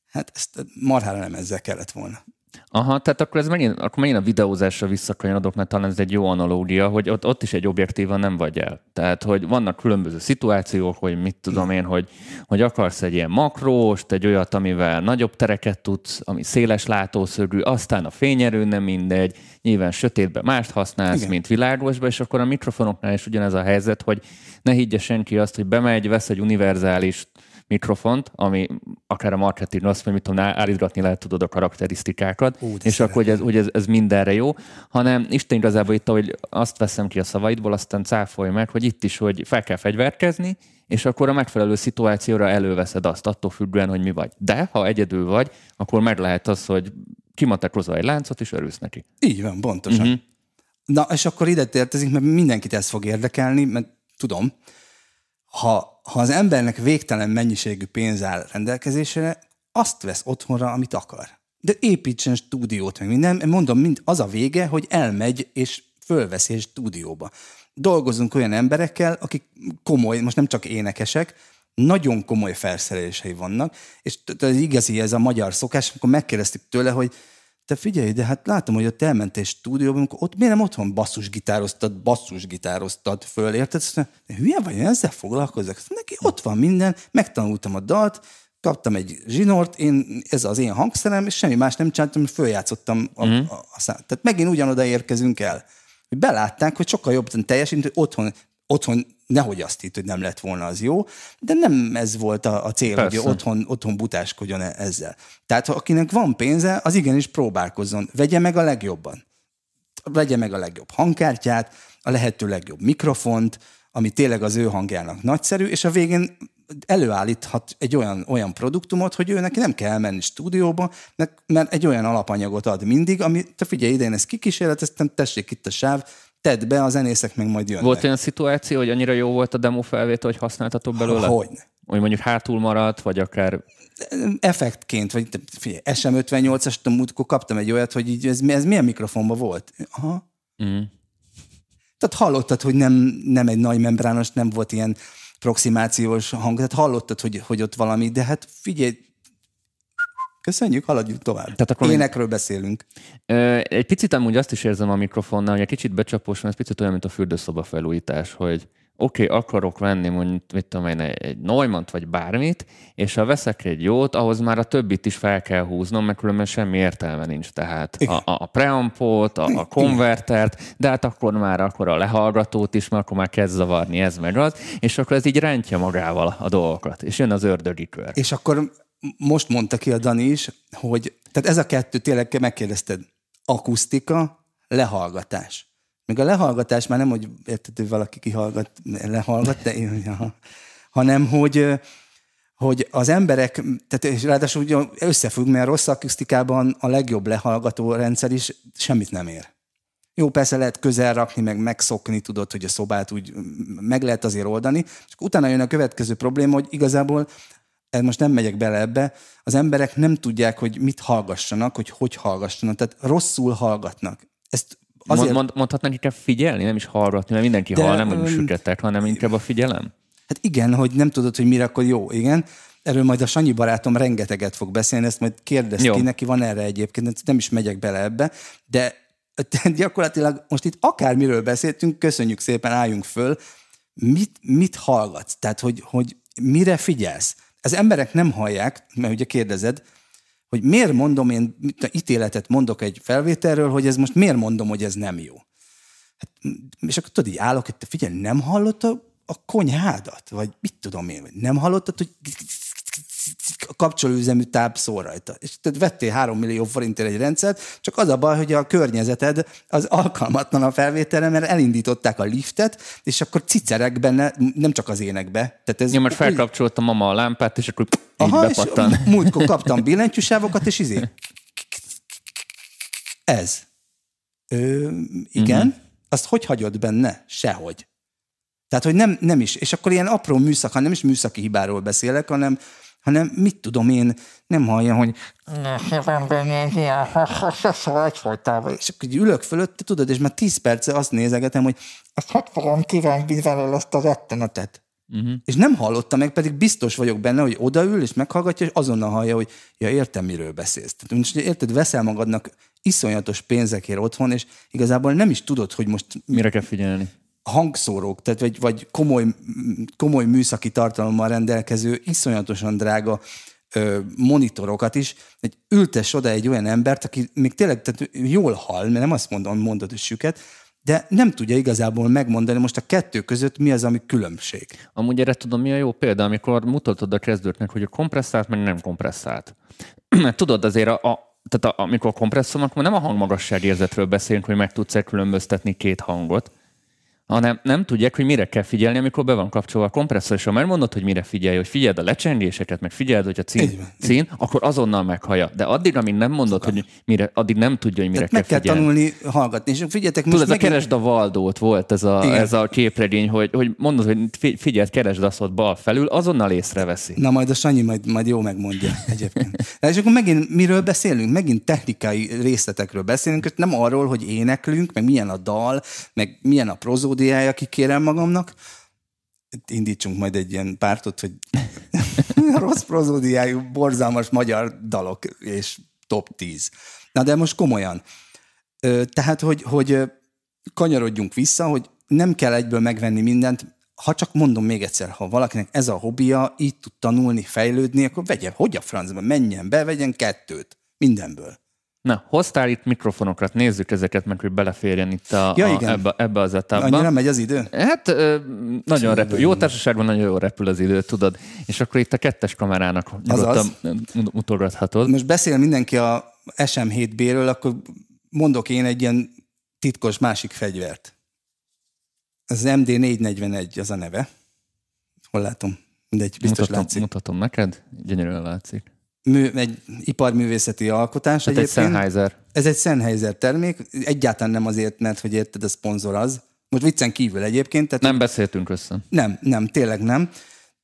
hát ezt marhára nem ezzel kellett volna. Aha, tehát akkor ez megint, akkor megint a videózásra visszakanyarodok, mert talán ez egy jó analógia, hogy ott, ott is egy objektíva nem vagy el. Tehát, hogy vannak különböző szituációk, hogy mit tudom én, hogy, hogy akarsz egy ilyen makróst, egy olyat, amivel nagyobb tereket tudsz, ami széles látószögű, aztán a fényerő nem mindegy, nyilván sötétben mást használsz, Igen. mint világosban, és akkor a mikrofonoknál is ugyanez a helyzet, hogy ne higgye senki azt, hogy bemegy, vesz egy univerzális mikrofont, ami akár a marketing azt, hogy mit tudom, állítgatni lehet tudod a karakterisztikákat, Ú, és szeretem. akkor hogy, ez, hogy ez, ez mindenre jó, hanem Isten igazából itt, hogy azt veszem ki a szavaidból, aztán cáfolj meg, hogy itt is, hogy fel kell fegyverkezni, és akkor a megfelelő szituációra előveszed azt, attól függően, hogy mi vagy. De ha egyedül vagy, akkor meg lehet az, hogy kimatekozol egy láncot, és örülsz neki. Így van, pontosan. Uh-huh. Na, és akkor ide tértezik, mert mindenkit ez fog érdekelni, mert tudom, ha, ha az embernek végtelen mennyiségű pénz áll rendelkezésére, azt vesz otthonra, amit akar. De építsen stúdiót, meg minden. Mondom, mind az a vége, hogy elmegy és fölveszi egy stúdióba. Dolgozunk olyan emberekkel, akik komoly, most nem csak énekesek, nagyon komoly felszerelései vannak, és igazi ez a magyar szokás, amikor megkérdeztük tőle, hogy te figyelj, de hát látom, hogy ott elmentél stúdióba, amikor ott miért nem otthon basszusgitároztad, basszusgitároztad föl, érted? Azt mondja, hülye vagy, én ezzel foglalkozok. Neki ott van minden, megtanultam a dalt, kaptam egy zsinort, én, ez az én hangszerem, és semmi más nem csináltam, hogy följátszottam a, mm. a, a, szám. Tehát megint ugyanoda érkezünk el. Belátták, hogy sokkal jobban teljesít, hogy otthon, otthon nehogy azt itt, hogy nem lett volna az jó, de nem ez volt a, a cél, Persze. hogy otthon, otthon butáskodjon ezzel. Tehát ha akinek van pénze, az igenis próbálkozzon. Vegye meg a legjobban. Vegye meg a legjobb hangkártyát, a lehető legjobb mikrofont, ami tényleg az ő hangjának nagyszerű, és a végén előállíthat egy olyan, olyan produktumot, hogy ő neki nem kell elmenni stúdióba, mert, mert egy olyan alapanyagot ad mindig, ami, te figyelj, idén ezt kikísérleteztem, tessék itt a sáv, tedd be, a zenészek meg majd jönnek. Volt olyan szituáció, hogy annyira jó volt a demo felvétel, hogy használtatok belőle? Hogy? Hogy mondjuk hátul maradt, vagy akár... Effektként, vagy figyelj, SM58-as, múltkor kaptam egy olyat, hogy így, ez, ez milyen mikrofonban volt? Aha. Mm. Tehát hallottad, hogy nem, nem egy nagy membrános, nem volt ilyen proximációs hang, tehát hallottad, hogy, hogy ott valami, de hát figyelj, Köszönjük, haladjunk tovább. Tehát akkor Énekről még... beszélünk. Egy picit amúgy azt is érzem a mikrofonnal, hogy egy kicsit becsapós ez picit olyan, mint a fürdőszoba felújítás, hogy oké, okay, akarok venni mondjuk, mit tudom én, egy neumann vagy bármit, és ha veszek egy jót, ahhoz már a többit is fel kell húznom, mert különben semmi értelme nincs. Tehát a, a, a preampot, a, a konvertert, de hát akkor már akkor a lehallgatót is, mert akkor már kezd zavarni ez meg az, és akkor ez így rántja magával a dolgokat, és jön az ördögi kör. És akkor most mondta ki a Dani is, hogy tehát ez a kettő tényleg megkérdezted, akusztika, lehallgatás. Még a lehallgatás már nem, hogy érted, hogy valaki kihallgat, lehallgat, de én, ja, hanem hogy, hogy az emberek, tehát és ráadásul ugye összefügg, mert a rossz akusztikában a legjobb lehallgató rendszer is semmit nem ér. Jó, persze lehet közel rakni, meg megszokni, tudod, hogy a szobát úgy meg lehet azért oldani, és utána jön a következő probléma, hogy igazából most nem megyek bele ebbe, az emberek nem tudják, hogy mit hallgassanak, hogy hogy hallgassanak, tehát rosszul hallgatnak. Ezt azért... Mond, mondhatnak inkább figyelni, nem is hallgatni, mert mindenki De, hall, nem hogy süketek, hanem inkább a figyelem? Hát igen, hogy nem tudod, hogy mire akkor jó, igen. Erről majd a Sanyi barátom rengeteget fog beszélni, ezt majd kérdez ki, neki van erre egyébként, nem is megyek bele ebbe, de gyakorlatilag most itt akármiről beszéltünk, köszönjük szépen, álljunk föl, mit, mit hallgatsz? Tehát, hogy, hogy mire figyelsz? Az emberek nem hallják, mert ugye kérdezed, hogy miért mondom én, ítéletet mondok egy felvételről, hogy ez most miért mondom, hogy ez nem jó. Hát, és akkor tudod, így állok, hogy te figyelj, nem hallottad a konyhádat? Vagy mit tudom én, nem hallottad, hogy kapcsolóüzemű táp szól rajta. És tehát vettél 3 millió forintért egy rendszert, csak az a baj, hogy a környezeted az alkalmatlan a felvételre, mert elindították a liftet, és akkor cicerek benne, nem csak az énekbe. Tehát ez, ja, mert felkapcsoltam mama a lámpát, és akkor Aha. És múltkor kaptam billentyűsávokat, és izé. Ez. Ö, igen. Mm-hmm. Azt hogy hagyod benne? Sehogy. Tehát, hogy nem, nem is. És akkor ilyen apró műszak, nem is műszaki hibáról beszélek, hanem hanem mit tudom én, nem hallja, hogy és akkor ülök fölött, tudod, és már tíz perce azt nézegetem, hogy azt hogy fogom kívánni vele ezt a rettenetet. Uh-huh. És nem hallotta meg, pedig biztos vagyok benne, hogy odaül, és meghallgatja, és azonnal hallja, hogy ja, értem, miről beszélsz. Tehát, most, érted, veszel magadnak iszonyatos pénzekért otthon, és igazából nem is tudod, hogy most... Mire kell figyelni? Hangszórók, tehát vagy, vagy komoly, komoly műszaki tartalommal rendelkező, iszonyatosan drága ö, monitorokat is, egy ültes oda egy olyan embert, aki még tényleg tehát jól hall, mert nem azt mondom, mondod, hogy süket, de nem tudja igazából megmondani most a kettő között mi az, ami különbség. Amúgy erre tudom, mi a jó példa, amikor mutatod a kezdőknek, hogy a kompresszált, meg nem kompresszált. Mert tudod azért a, a tehát a, amikor kompresszor, akkor nem a hangmagasságérzetről beszélünk, hogy meg tudsz különböztetni két hangot, hanem nem tudják, hogy mire kell figyelni, amikor be van kapcsolva a kompresszor, és ha már mondod, hogy mire figyelj, hogy figyeld a lecsengéseket, meg figyeld, hogy a cín, cín akkor azonnal meghallja. De addig, amíg nem mondod, hogy mire, addig nem tudja, hogy mire Tehát kell meg kell figyelni. tanulni hallgatni. És figyeljetek, most Tudod, megint... a keresd a Valdót volt ez a, ez a képregény, hogy, hogy mondod, hogy figyeld, keresd azt ott bal felül, azonnal észreveszi. Na majd a Sanyi majd, majd jó megmondja egyébként. és akkor megint miről beszélünk? Megint technikai részletekről beszélünk, és nem arról, hogy éneklünk, meg milyen a dal, meg milyen a prozó paródiája, kikérem magamnak. Indítsunk majd egy ilyen pártot, hogy rossz prozódiájú, borzalmas magyar dalok és top 10. Na de most komolyan. Tehát, hogy, hogy kanyarodjunk vissza, hogy nem kell egyből megvenni mindent, ha csak mondom még egyszer, ha valakinek ez a hobbija, így tud tanulni, fejlődni, akkor vegye, hogy a francba, menjen be, vegyen kettőt, mindenből. Na, hoztál itt mikrofonokat, nézzük ezeket, meg hogy beleférjen itt a, ja, a, ebbe, ebbe az etapba. Annyira megy az idő? Hát nagyon repül. Jó társaságban nagyon jól repül az idő, tudod. És akkor itt a kettes kamerának nyugodtan mutogathatod. Most beszél mindenki a SM7B-ről, akkor mondok én egy ilyen titkos másik fegyvert. Az MD441 az a neve. Hol látom? Mindegy, biztos mutatom, látszik. mutatom neked, gyönyörűen látszik. Mű, egy iparművészeti alkotás Tehát egy. Sennheiser. Ez egy Sennheiser termék, egyáltalán nem azért, mert hogy érted, a szponzor az. Most viccen kívül egyébként. Tehát Nem beszéltünk össze. Nem, nem, tényleg nem.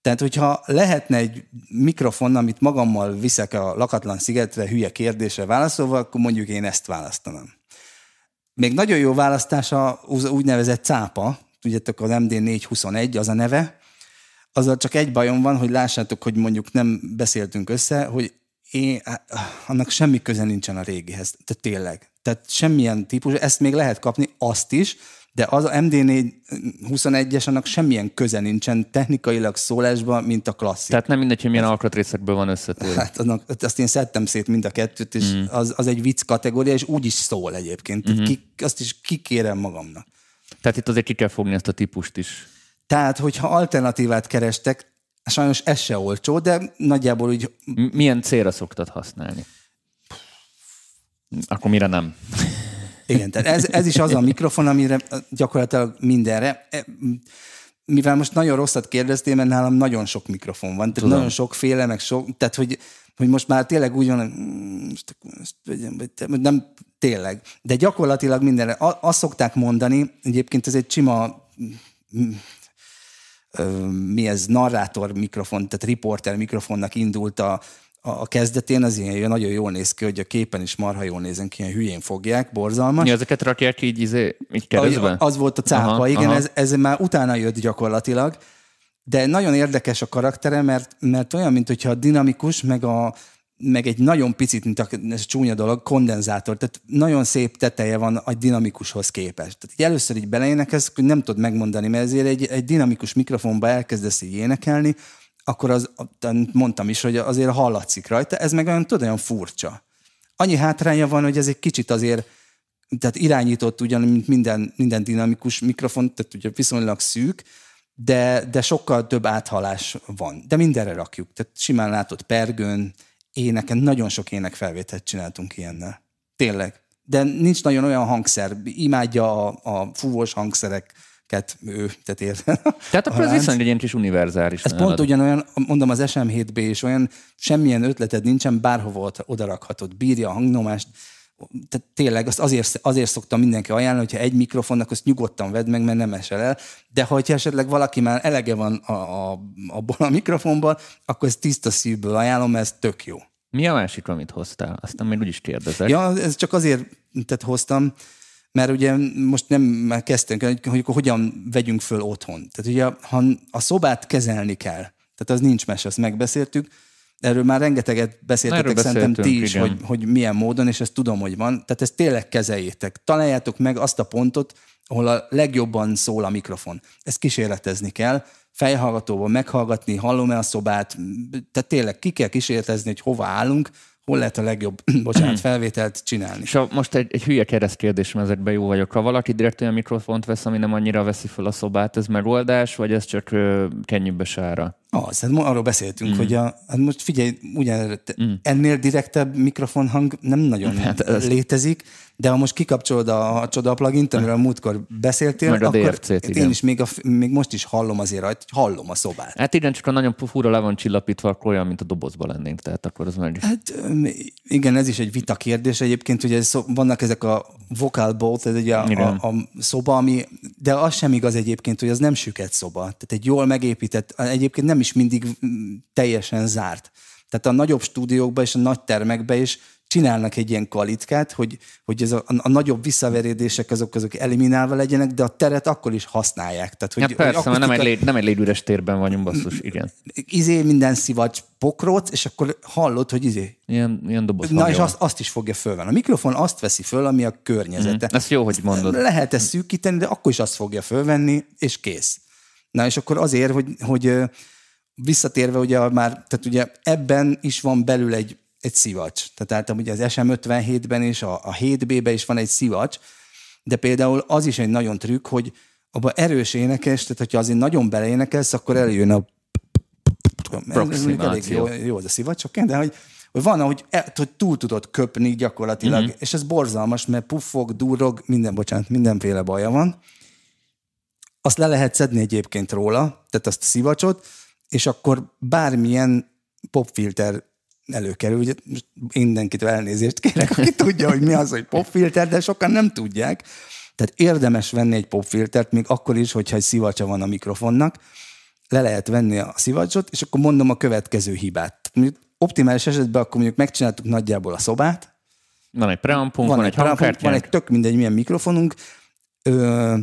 Tehát, hogyha lehetne egy mikrofon, amit magammal viszek a lakatlan szigetre hülye kérdésre válaszolva, akkor mondjuk én ezt választanám. Még nagyon jó választás az úgynevezett cápa, tudjátok, az MD421, az a neve. Azzal csak egy bajom van, hogy lássátok, hogy mondjuk nem beszéltünk össze, hogy én, annak semmi köze nincsen a régihez. Tehát tényleg. Tehát semmilyen típus, ezt még lehet kapni, azt is, de az a MD421-es, annak semmilyen köze nincsen technikailag szólásban, mint a klasszik. Tehát nem mindegy, hogy milyen alkatrészekből van összetőve. Hát annak, azt én szedtem szét mind a kettőt, és mm. az, az egy vicc kategória, és úgy is szól egyébként. Mm-hmm. Ki, azt is kikérem magamnak. Tehát itt azért ki kell fogni ezt a típust is. Tehát, hogyha alternatívát kerestek, sajnos ez se olcsó, de nagyjából úgy... Milyen célra szoktad használni? Akkor mire nem? Igen, tehát ez, ez is az a mikrofon, amire gyakorlatilag mindenre. E, mivel most nagyon rosszat kérdeztél, mert nálam nagyon sok mikrofon van, tehát Tudom. nagyon sokféle, meg sok, tehát hogy, hogy most már tényleg úgy van, most, most, nem tényleg, de gyakorlatilag mindenre. Azt szokták mondani, egyébként ez egy sima mi ez, narrátor mikrofon, tehát riporter mikrofonnak indult a, a kezdetén az ilyen nagyon jól néz ki, hogy a képen is marha jól nézen ki, ilyen hülyén fogják, borzalmas. Mi ezeket rakják így, izé, így keresztbe? Az volt a cápa, aha, igen, aha. Ez, ez már utána jött gyakorlatilag, de nagyon érdekes a karaktere, mert, mert olyan, mint hogyha a dinamikus, meg, a, meg egy nagyon picit, mint a, ez csúnya dolog, kondenzátor, tehát nagyon szép teteje van a dinamikushoz képest. Tehát így először így beleénekelsz, hogy nem tudod megmondani, mert ezért egy, egy dinamikus mikrofonba elkezdesz így énekelni, akkor az, mondtam is, hogy azért hallatszik rajta, ez meg olyan, tudod, olyan furcsa. Annyi hátránya van, hogy ez egy kicsit azért, tehát irányított ugyan, mint minden, minden dinamikus mikrofon, tehát ugye viszonylag szűk, de, de sokkal több áthalás van. De mindenre rakjuk. Tehát simán látod pergőn, éneken, nagyon sok ének felvételt csináltunk ilyennel. Tényleg. De nincs nagyon olyan hangszer. Imádja a, a fúvós hangszerek ket ő, tehát érted? Tehát akkor ez viszonylag egy kis univerzális. Ez pont ugyanolyan, mondom, az SM7B is olyan, semmilyen ötleted nincsen, bárhova odarakhatod, bírja a hangnomást, tehát tényleg azt azért, azért szoktam mindenki ajánlani, hogyha egy mikrofonnak, azt nyugodtan vedd meg, mert nem esel el. De ha esetleg valaki már elege van a, a, abból a mikrofonból, akkor ez tiszta szívből ajánlom, mert ez tök jó. Mi a másik, amit hoztál? Aztán még úgyis kérdezek. Ja, ez csak azért tehát hoztam, mert ugye most nem már kezdtünk, hogy, hogy hogyan vegyünk föl otthon. Tehát ugye, ha a szobát kezelni kell, tehát az nincs mese, azt megbeszéltük, Erről már rengeteget beszéltetek, szerintem ti is, hogy, hogy milyen módon, és ezt tudom, hogy van. Tehát ezt tényleg kezeljétek. Találjátok meg azt a pontot, ahol a legjobban szól a mikrofon. Ezt kísérletezni kell, fejhallgatóval meghallgatni, hallom-e a szobát, tehát tényleg ki kell kísérletezni, hogy hova állunk, hol lehet a legjobb, bocsánat, felvételt csinálni. És a, most egy, egy hülye keresztkérdésem, ezekben jó vagyok. Ha valaki direkt olyan mikrofont vesz, ami nem annyira veszi fel a szobát, ez megoldás, vagy ez csak könnyűbe sára? Az, hát arról beszéltünk, mm. hogy a, hát most figyelj, ugyan, mm. ennél direktebb mikrofonhang nem nagyon hát ez... létezik, de ha most kikapcsolod a, a csoda plugin amiről a múltkor beszéltél, Meg a akkor DRC-t, én is még, a, még most is hallom azért rajta, hogy hallom a szobát. Hát igen, csak a nagyon fura le van csillapítva, akkor olyan, mint a dobozba lennénk, tehát akkor az meg... Hát igen, ez is egy vita kérdés egyébként, hogy ez, vannak ezek a vocal both, ez ugye a, a, a, szoba, ami, de az sem igaz egyébként, hogy az nem süket szoba. Tehát egy jól megépített, egyébként nem is mindig teljesen zárt. Tehát a nagyobb stúdiókban és a nagy termekben is csinálnak egy ilyen kvalitkát, hogy, hogy ez a, a, a nagyobb visszaverédések azok, azok eliminálva legyenek, de a teret akkor is használják. Tehát, hogy, ja, persze, hogy akustika... nem, egy légy, nem egy légyüres térben vagyunk, basszus, igen. Izé minden szivacs pokróc, és akkor hallod, hogy izé. Ilyen, ilyen doboz Na, és azt, azt is fogja fölvenni. A mikrofon azt veszi föl, ami a környezete. Mm, ez jó, hogy mondod. Lehet ezt szűkíteni, de akkor is azt fogja fölvenni, és kész. Na, és akkor azért, hogy, hogy visszatérve ugye már, tehát ugye ebben is van belül egy egy szivacs. Tehát ugye az SM57-ben és a, a 7B-ben is van egy szivacs, de például az is egy nagyon trükk, hogy abban erős énekes, tehát hogyha azért nagyon beleénekelsz, akkor eljön a elég jó, jó az a szivacs, de hogy, hogy van, ahogy el, hogy túl tudod köpni gyakorlatilag, mm-hmm. és ez borzalmas, mert puffog, durrog, minden, bocsánat, mindenféle baja van. Azt le lehet szedni egyébként róla, tehát azt a szivacsot, és akkor bármilyen popfilter előkerül. Ugye mindenkitől elnézést kérek, aki tudja, hogy mi az, hogy popfilter, de sokan nem tudják. Tehát érdemes venni egy popfiltert, még akkor is, hogyha egy szivacsa van a mikrofonnak, le lehet venni a szivacsot, és akkor mondom a következő hibát. Optimális esetben akkor mondjuk megcsináltuk nagyjából a szobát. Van egy preampunk, van, van egy hangkártyánk. Van egy tök mindegy milyen mikrofonunk. Ö,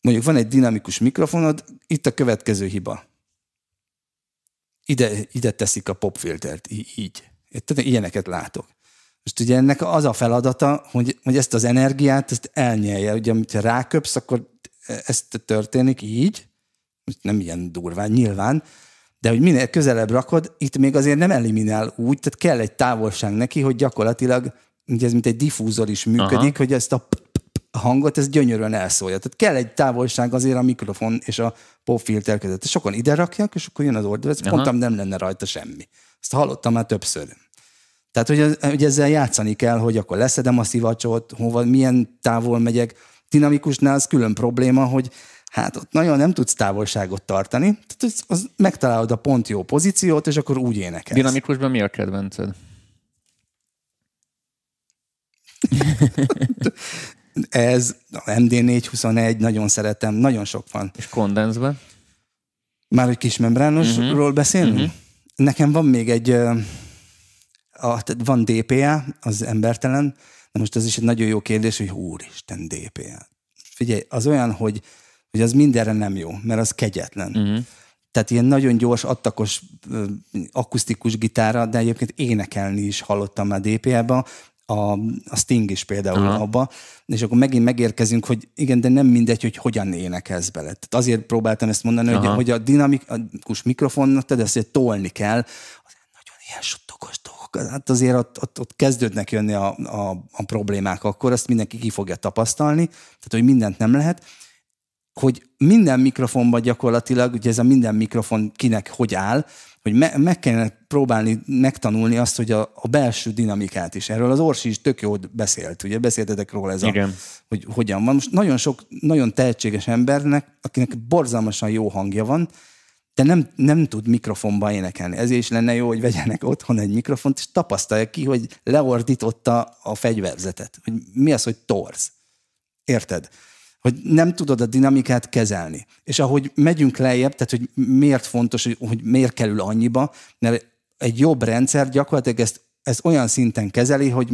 mondjuk van egy dinamikus mikrofonod, itt a következő hiba. Ide, ide teszik a popfiltert, így. Tehát ilyeneket látok. Most ugye ennek az a feladata, hogy, hogy ezt az energiát ezt elnyelje. Ugye, hogyha ráköpsz, akkor ezt történik így, nem ilyen durván nyilván, de hogy minél közelebb rakod, itt még azért nem eliminál úgy, tehát kell egy távolság neki, hogy gyakorlatilag, ugye ez mint egy diffúzor is működik, Aha. hogy ezt a hangot, ez gyönyörűen elszólja. Tehát kell egy távolság azért a mikrofon és a popfilter között. Sokan ide rakják, és akkor jön az order, mondtam, nem lenne rajta semmi. Ezt hallottam már többször. Tehát, hogy, hogy ezzel játszani kell, hogy akkor leszedem a szivacsot, hova, milyen távol megyek. Dinamikusnál az külön probléma, hogy hát ott nagyon nem tudsz távolságot tartani, tehát az, az megtalálod a pont jó pozíciót, és akkor úgy énekelsz. Dinamikusban mi a kedvenced? Ez a MD421, nagyon szeretem, nagyon sok van. És kondenzben? Már egy kis membránosról uh-huh. beszélünk? Uh-huh. Nekem van még egy, a, van DPA, az embertelen, de most ez is egy nagyon jó kérdés, hogy úristen, DPA. Figyelj, az olyan, hogy hogy az mindenre nem jó, mert az kegyetlen. Uh-huh. Tehát ilyen nagyon gyors, attakos, akusztikus gitára, de egyébként énekelni is hallottam már DPA-ba, a, a Sting is például Aha. abba, és akkor megint megérkezünk, hogy igen, de nem mindegy, hogy hogyan énekelsz bele. Tehát azért próbáltam ezt mondani, hogy, hogy a dinamikus mikrofonnak, tehát ezt tolni kell, az nagyon ilyen suttogos dolgok. Hát azért ott, ott, ott kezdődnek jönni a, a, a problémák akkor, azt mindenki ki fogja tapasztalni, tehát hogy mindent nem lehet, hogy minden mikrofonban gyakorlatilag, ugye ez a minden mikrofon kinek hogy áll, hogy me- meg kellene próbálni megtanulni azt, hogy a, a belső dinamikát is. Erről az Orsi is tök jót beszélt, ugye beszéltetek róla ez Igen. a, hogy hogyan van. Most nagyon sok, nagyon tehetséges embernek, akinek borzalmasan jó hangja van, de nem, nem tud mikrofonba énekelni. Ezért is lenne jó, hogy vegyenek otthon egy mikrofont, és tapasztalja ki, hogy leordította a fegyverzetet. Hogy mi az, hogy torz. Érted? Hogy nem tudod a dinamikát kezelni. És ahogy megyünk lejjebb, tehát hogy miért fontos, hogy, hogy miért kerül annyiba, mert egy jobb rendszer gyakorlatilag ezt, ezt olyan szinten kezeli, hogy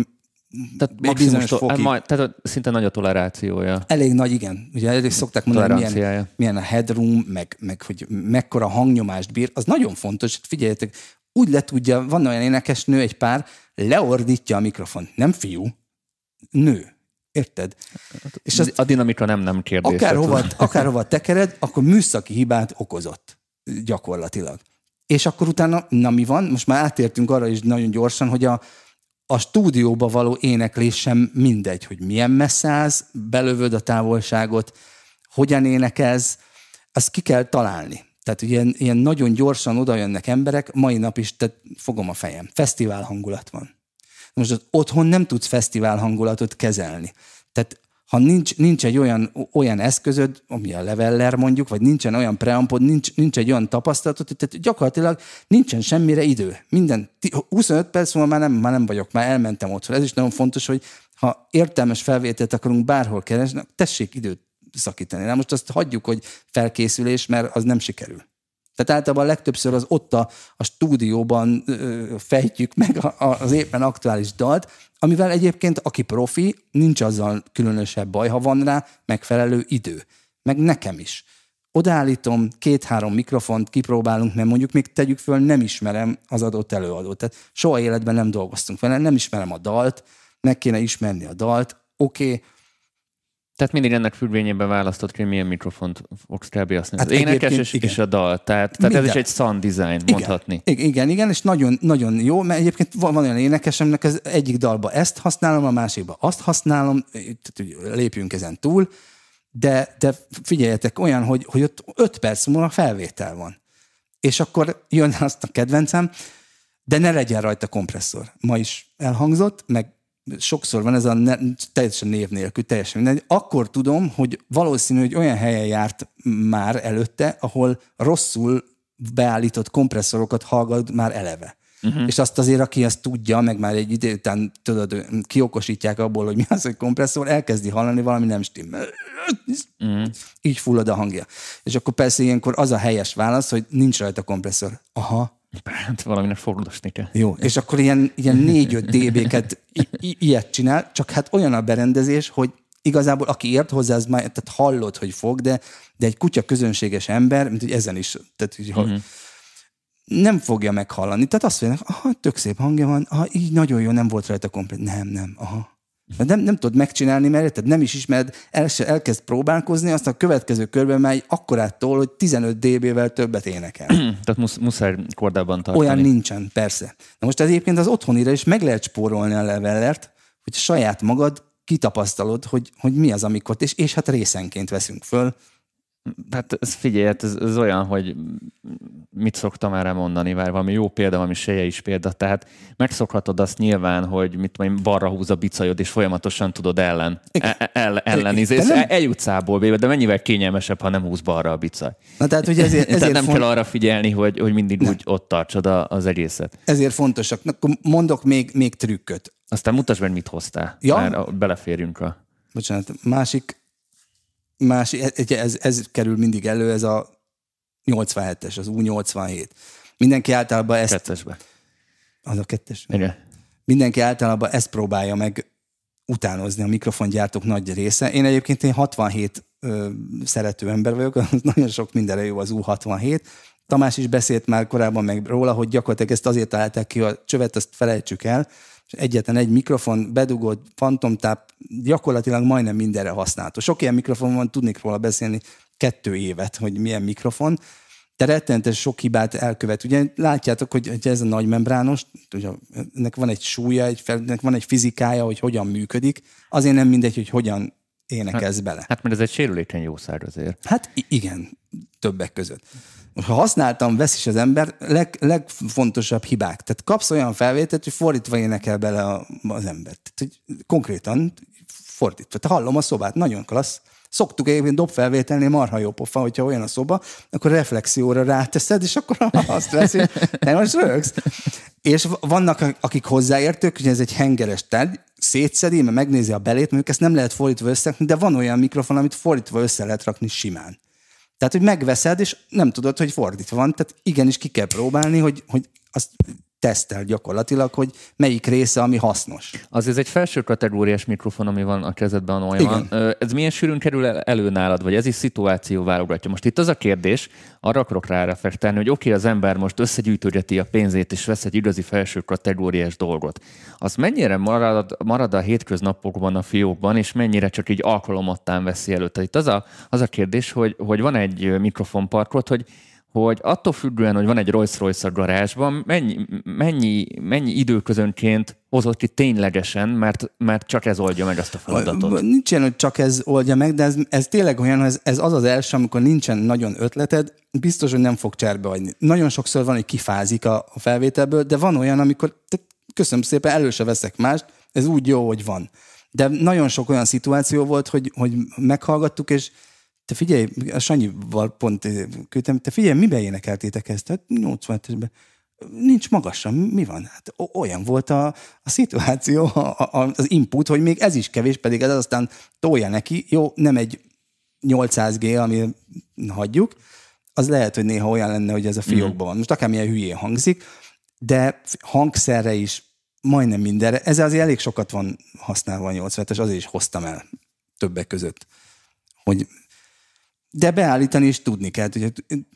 tehát egy bizonyos to- fokig. Majd, tehát szinte nagy a tolerációja. Elég nagy, igen. Ugye elég szokták mondani, milyen, milyen a headroom, meg, meg hogy mekkora hangnyomást bír. Az nagyon fontos. Figyeljetek, úgy le tudja, van olyan énekesnő, egy pár, leordítja a mikrofon. Nem fiú, nő Érted? És az, a dinamika nem, nem kérdés. Akárhova, akárhova tekered, akkor műszaki hibát okozott gyakorlatilag. És akkor utána, na mi van? Most már átértünk arra is nagyon gyorsan, hogy a, a stúdióba való éneklés sem mindegy, hogy milyen messze állsz, belövöd a távolságot, hogyan énekelsz, azt ki kell találni. Tehát ilyen, ilyen nagyon gyorsan oda jönnek emberek, mai nap is, tehát fogom a fejem, fesztivál hangulat van. Most az otthon nem tudsz fesztivál hangulatot kezelni. Tehát ha nincs, nincs egy olyan, olyan eszközöd, ami a leveller mondjuk, vagy nincsen olyan preampod, nincs, nincs egy olyan tapasztalatod, tehát gyakorlatilag nincsen semmire idő. Minden, 25 perc múlva már nem, már nem vagyok, már elmentem otthon. Ez is nagyon fontos, hogy ha értelmes felvételt akarunk bárhol keresni, tessék időt szakítani. Na most azt hagyjuk, hogy felkészülés, mert az nem sikerül. Tehát általában legtöbbször az ott a, a stúdióban ö, fejtjük meg a, a, az éppen aktuális dalt, amivel egyébként aki profi, nincs azzal különösebb baj, ha van rá megfelelő idő. Meg nekem is. Odaállítom, két-három mikrofont kipróbálunk, mert mondjuk még tegyük föl, nem ismerem az adott előadót. Tehát soha életben nem dolgoztunk vele, nem ismerem a dalt, meg kéne ismerni a dalt, oké, okay, tehát mindig ennek függvényében választott, hogy milyen mikrofont fogsz kb. azt hát az énekes és, igen. és a dal. Tehát, tehát ez is egy sound design, igen. mondhatni. Igen, igen, és nagyon, nagyon jó, mert egyébként van, van olyan énekesemnek, az egyik dalba ezt használom, a másikba azt használom, tehát lépjünk ezen túl, de, de figyeljetek, olyan, hogy, hogy ott öt perc múlva felvétel van. És akkor jön azt a kedvencem, de ne legyen rajta kompresszor. Ma is elhangzott, meg sokszor van ez a ne, teljesen név nélkül, teljesen mindegy, akkor tudom, hogy valószínű, hogy olyan helyen járt már előtte, ahol rosszul beállított kompresszorokat hallgat már eleve. Uh-huh. És azt azért, aki ezt tudja, meg már egy idő után tudod, kiokosítják abból, hogy mi az, hogy kompresszor, elkezdi hallani, valami nem stimmel. Uh-huh. Így fullad a hangja. És akkor persze ilyenkor az a helyes válasz, hogy nincs rajta kompresszor. Aha, Hát valaminek fogdosni kell. jó, és akkor ilyen, ilyen 4-5 dB-ket i- i- ilyet csinál, csak hát olyan a berendezés, hogy igazából aki ért hozzá, az már, tehát hallod, hogy fog, de, de egy kutya közönséges ember, mint hogy ezen is, tehát hogy uh-huh. nem fogja meghallani. Tehát azt mondja, aha, tök szép hangja van, aha, így nagyon jó, nem volt rajta komplet. Nem, nem, aha. De nem, nem tudod megcsinálni, mert érted, nem is ismered, el, elkezd próbálkozni, aztán a következő körben már akkorától, hogy 15 dB-vel többet énekel. Tehát musz, muszáj kordában tartani. Olyan nincsen, persze. Na most egyébként az otthonira is meg lehet spórolni a levellert, hogy saját magad kitapasztalod, hogy, hogy mi az, amikor, és, és hát részenként veszünk föl. Hát ez figyelj, hát ez, ez olyan, hogy mit szoktam erre mondani, vár valami jó példa, valami seje is példa. Tehát megszokhatod azt nyilván, hogy mit mondjam, balra húz a bicajod, és folyamatosan tudod ellen, e- el, ellenizni. De És nem- eljutsz A-ból B-be, de mennyivel kényelmesebb, ha nem húz balra a bicaj. Na tehát, hogy ezért, Tehát ezért, nem font, kell arra figyelni, hogy, hogy mindig úgy ott tartsad a, az egészet. ezért fontosak. Na, akkor mondok még, még trükköt. Aztán mutasd meg, mit hoztál. Ja. Már beleférjünk a... Bocsánat, másik, másik ez, ez, ez kerül mindig elő, ez a 87-es, az U87. Mindenki általában ezt, kettesbe. az a kettes? Igen. mindenki általában ezt próbálja meg utánozni a mikrofongyártók nagy része. Én egyébként én 67 ö, szerető ember vagyok, nagyon sok mindenre jó az U67. Tamás is beszélt már korábban meg róla, hogy gyakorlatilag ezt azért találták ki, a csövet azt felejtsük el, és egyetlen egy mikrofon, bedugott fantomtáp, gyakorlatilag majdnem mindenre használható. Sok ilyen mikrofon van, tudnék róla beszélni kettő évet, hogy milyen mikrofon, de rettenetes sok hibát elkövet. Ugye látjátok, hogy hogy ez a nagy membrános, ugye, ennek van egy súlya, egy ennek van egy fizikája, hogy hogyan működik, azért nem mindegy, hogy hogyan énekelsz bele. Hát mert ez egy sérülékeny jószág azért. Hát igen, többek között. Ha használtam, vesz is az ember, leg, legfontosabb hibák. Tehát kapsz olyan felvételt, hogy fordítva énekel bele a, az ember. Tehát, hogy konkrétan fordítva. Tehát hallom a szobát, nagyon klassz. Szoktuk egyébként dobfelvételni marha jó pofa, hogyha olyan a szoba, akkor reflexióra ráteszed, és akkor azt veszi, te most rögsz. És vannak, akik hozzáértők, hogy ez egy hengeres tárgy, szétszedi, mert megnézi a belét, mondjuk ezt nem lehet fordítva összerakni, de van olyan mikrofon, amit fordítva össze lehet rakni simán. Tehát, hogy megveszed, és nem tudod, hogy fordítva van. Tehát igenis ki kell próbálni, hogy, hogy azt tesztel gyakorlatilag, hogy melyik része, ami hasznos. Az ez egy felső kategóriás mikrofon, ami van a kezedben a. Igen. Ez milyen sűrűn kerül el- elő nálad, vagy ez is szituáció válogatja? Most itt az a kérdés, arra akarok rá reflektálni, hogy oké, okay, az ember most összegyűjtögeti a pénzét, és vesz egy igazi felső kategóriás dolgot. Az mennyire marad, marad a hétköznapokban a fiókban, és mennyire csak így alkalomattán veszi elő? Tehát itt az a, az a kérdés, hogy, hogy van egy mikrofonparkot, hogy hogy attól függően, hogy van egy Rolls Royce a garázsban, mennyi, mennyi, mennyi időközönként hozott ki ténylegesen, mert, mert csak ez oldja meg azt a feladatot. Nincs ilyen, hogy csak ez oldja meg, de ez, ez tényleg olyan, ez, ez az az első, amikor nincsen nagyon ötleted, biztos, hogy nem fog cserbe hagyni. Nagyon sokszor van, hogy kifázik a, a felvételből, de van olyan, amikor te, köszönöm szépen, elő se veszek mást, ez úgy jó, hogy van. De nagyon sok olyan szituáció volt, hogy, hogy meghallgattuk, és te figyelj, a Sanyival pont eh, küldtem, te figyelj, miben énekeltétek ezt? Hát 87-esben. Nincs magasan, mi van? Hát olyan volt a, a szituáció, a, a, az input, hogy még ez is kevés, pedig ez aztán tolja neki. Jó, nem egy 800G, ami hagyjuk, az lehet, hogy néha olyan lenne, hogy ez a fiókban van. Most akármilyen hülyén hangzik, de hangszerre is majdnem mindenre. Ez azért elég sokat van használva a 87-es, azért is hoztam el többek között. Hogy de beállítani is tudni kell, hogy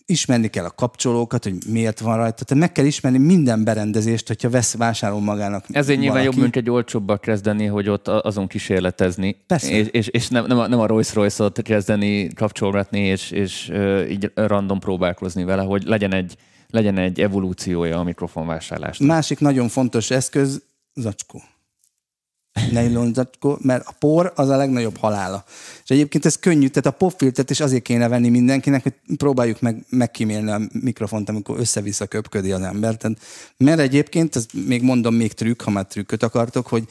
ismerni kell a kapcsolókat, hogy miért van rajta. Tehát meg kell ismerni minden berendezést, hogyha vesz, vásárol magának Ezért nyilván valaki. jobb, mint egy olcsóbbal kezdeni, hogy ott azon kísérletezni. Persze. És, és, és nem, nem, a, nem a Rolls Royce-ot kezdeni kapcsolgatni, és, és így random próbálkozni vele, hogy legyen egy, legyen egy evolúciója a mikrofonvásárlásnak. Másik nagyon fontos eszköz, zacskó. Nylon zacskó, mert a por az a legnagyobb halála. És egyébként ez könnyű, tehát a popfiltert is azért kéne venni mindenkinek, hogy próbáljuk meg megkímélni a mikrofont, amikor össze-vissza köpködi az ember. Tehát, mert egyébként, ez még mondom még trükk, ha már trükköt akartok, hogy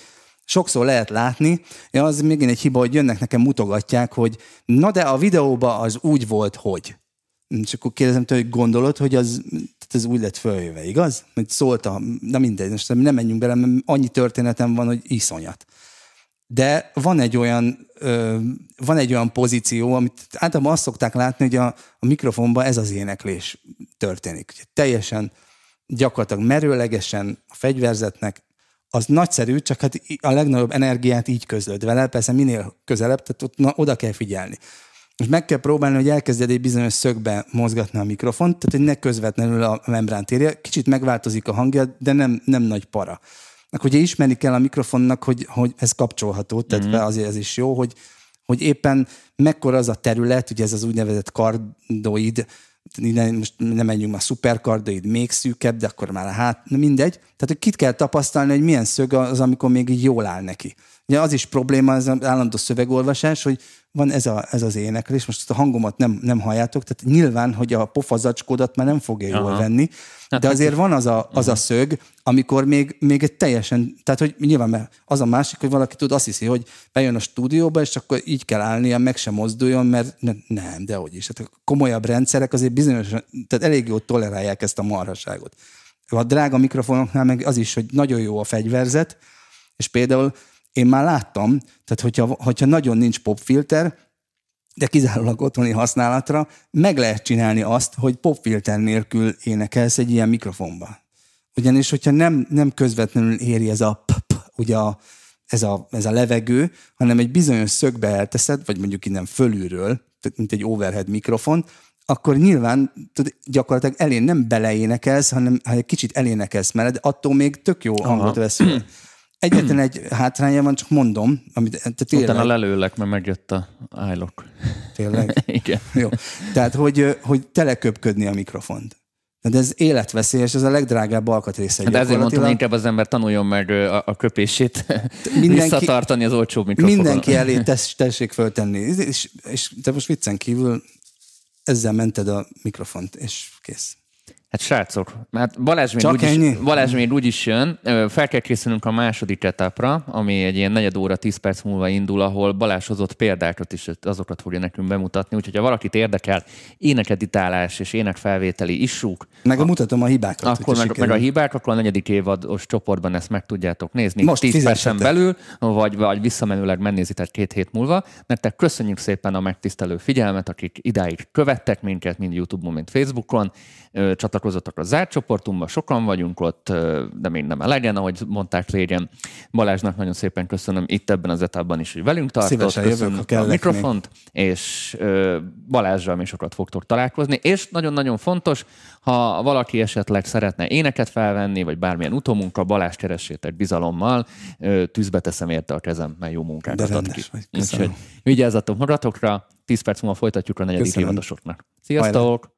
sokszor lehet látni, ja, az még egy hiba, hogy jönnek nekem mutogatják, hogy na de a videóban az úgy volt, hogy. És akkor kérdezem tőle, hogy gondolod, hogy az, tehát ez úgy lett följöve, igaz? Hogy szólta, na mindegy, most nem menjünk bele, mert annyi történetem van, hogy iszonyat. De van egy olyan, ö, van egy olyan pozíció, amit általában azt szokták látni, hogy a, a mikrofonban ez az éneklés történik. Ugye teljesen gyakorlatilag merőlegesen a fegyverzetnek, az nagyszerű, csak hát a legnagyobb energiát így közlöd vele, persze minél közelebb, tehát ott, na, oda kell figyelni. És meg kell próbálni, hogy elkezded egy bizonyos szögbe mozgatni a mikrofont, tehát hogy ne közvetlenül a membránt érje. Kicsit megváltozik a hangja, de nem, nem nagy para. Akkor ugye ismerni kell a mikrofonnak, hogy, hogy ez kapcsolható, tehát mm-hmm. azért ez is jó, hogy, hogy éppen mekkora az a terület, ugye ez az úgynevezett kardoid, most nem menjünk már szuperkardoid, még szűkebb, de akkor már a hát, mindegy. Tehát, hogy kit kell tapasztalni, hogy milyen szög az, amikor még így jól áll neki. Ugye az is probléma, az állandó szövegolvasás, hogy van ez, a, ez az éneklés, most a hangomat nem, nem halljátok, tehát nyilván, hogy a pofazacskódat már nem fogja jól Aha. venni, hát de azért van az a, az a szög, amikor még, még egy teljesen, tehát hogy nyilván mert az a másik, hogy valaki tud azt hiszi, hogy bejön a stúdióba, és akkor így kell állnia, meg sem mozduljon, mert ne, nem, de hogy is. Hát a komolyabb rendszerek azért bizonyos, tehát elég jól tolerálják ezt a marhaságot. A drága mikrofonoknál meg az is, hogy nagyon jó a fegyverzet, és például én már láttam, tehát hogyha, hogyha nagyon nincs popfilter, de kizárólag otthoni használatra, meg lehet csinálni azt, hogy popfilter nélkül énekelsz egy ilyen mikrofonba. Ugyanis, hogyha nem, nem közvetlenül éri ez a p, ugye a, ez, a, ez a levegő, hanem egy bizonyos szögbe elteszed, vagy mondjuk innen fölülről, mint egy overhead mikrofon, akkor nyilván tud, gyakorlatilag elén nem beleénekelsz, hanem ha egy kicsit elénekelsz mellett, attól még tök jó hangot vesz. Egyetlen egy hátránya van, csak mondom. Amit, te tényleg... Utána lelőlek, mert megjött a állok. Tényleg? Igen. Jó. Tehát, hogy, hogy teleköpködni a mikrofont. De ez életveszélyes, ez a legdrágább alkatrésze. De ezért mondtam, hogy inkább az ember tanuljon meg a, a köpését, mindenki, visszatartani az olcsó mikrofonon. Mindenki elé tess, tessék föltenni. És, és te most viccen kívül ezzel mented a mikrofont, és kész. Hát srácok, hát Balázs még, úgy is, Balázs még úgy is jön, fel kell készülnünk a második etapra, ami egy ilyen negyed óra, tíz perc múlva indul, ahol Balázs hozott példákat is, azokat fogja nekünk bemutatni, úgyhogy ha valakit érdekel, énekeditálás és énekfelvételi issúk. Meg a mutatom a hibákat. Akkor meg, meg, a hibák, akkor a negyedik évados csoportban ezt meg tudjátok nézni. Most tíz percen belül, vagy, vagy visszamenőleg megnézitek két hét múlva. Nektek köszönjük szépen a megtisztelő figyelmet, akik idáig követtek minket, mind YouTube-on, mind Facebookon csatlakozottak a zárt csoportunkba, sokan vagyunk ott, de még nem elegen, ahogy mondták régen. Balázsnak nagyon szépen köszönöm itt ebben az etapban is, hogy velünk tartott. Szívesen jövök, ha a mikrofont, még. és Balázsral mi sokat fogtok találkozni. És nagyon-nagyon fontos, ha valaki esetleg szeretne éneket felvenni, vagy bármilyen utómunka, Balázs keressétek bizalommal, tűzbe teszem érte a kezem, mert jó munkákat ad ki. Úgyhogy vigyázzatok magatokra, 10 perc múlva folytatjuk a negyedik évadosoknak. Sziasztok! Hajrá.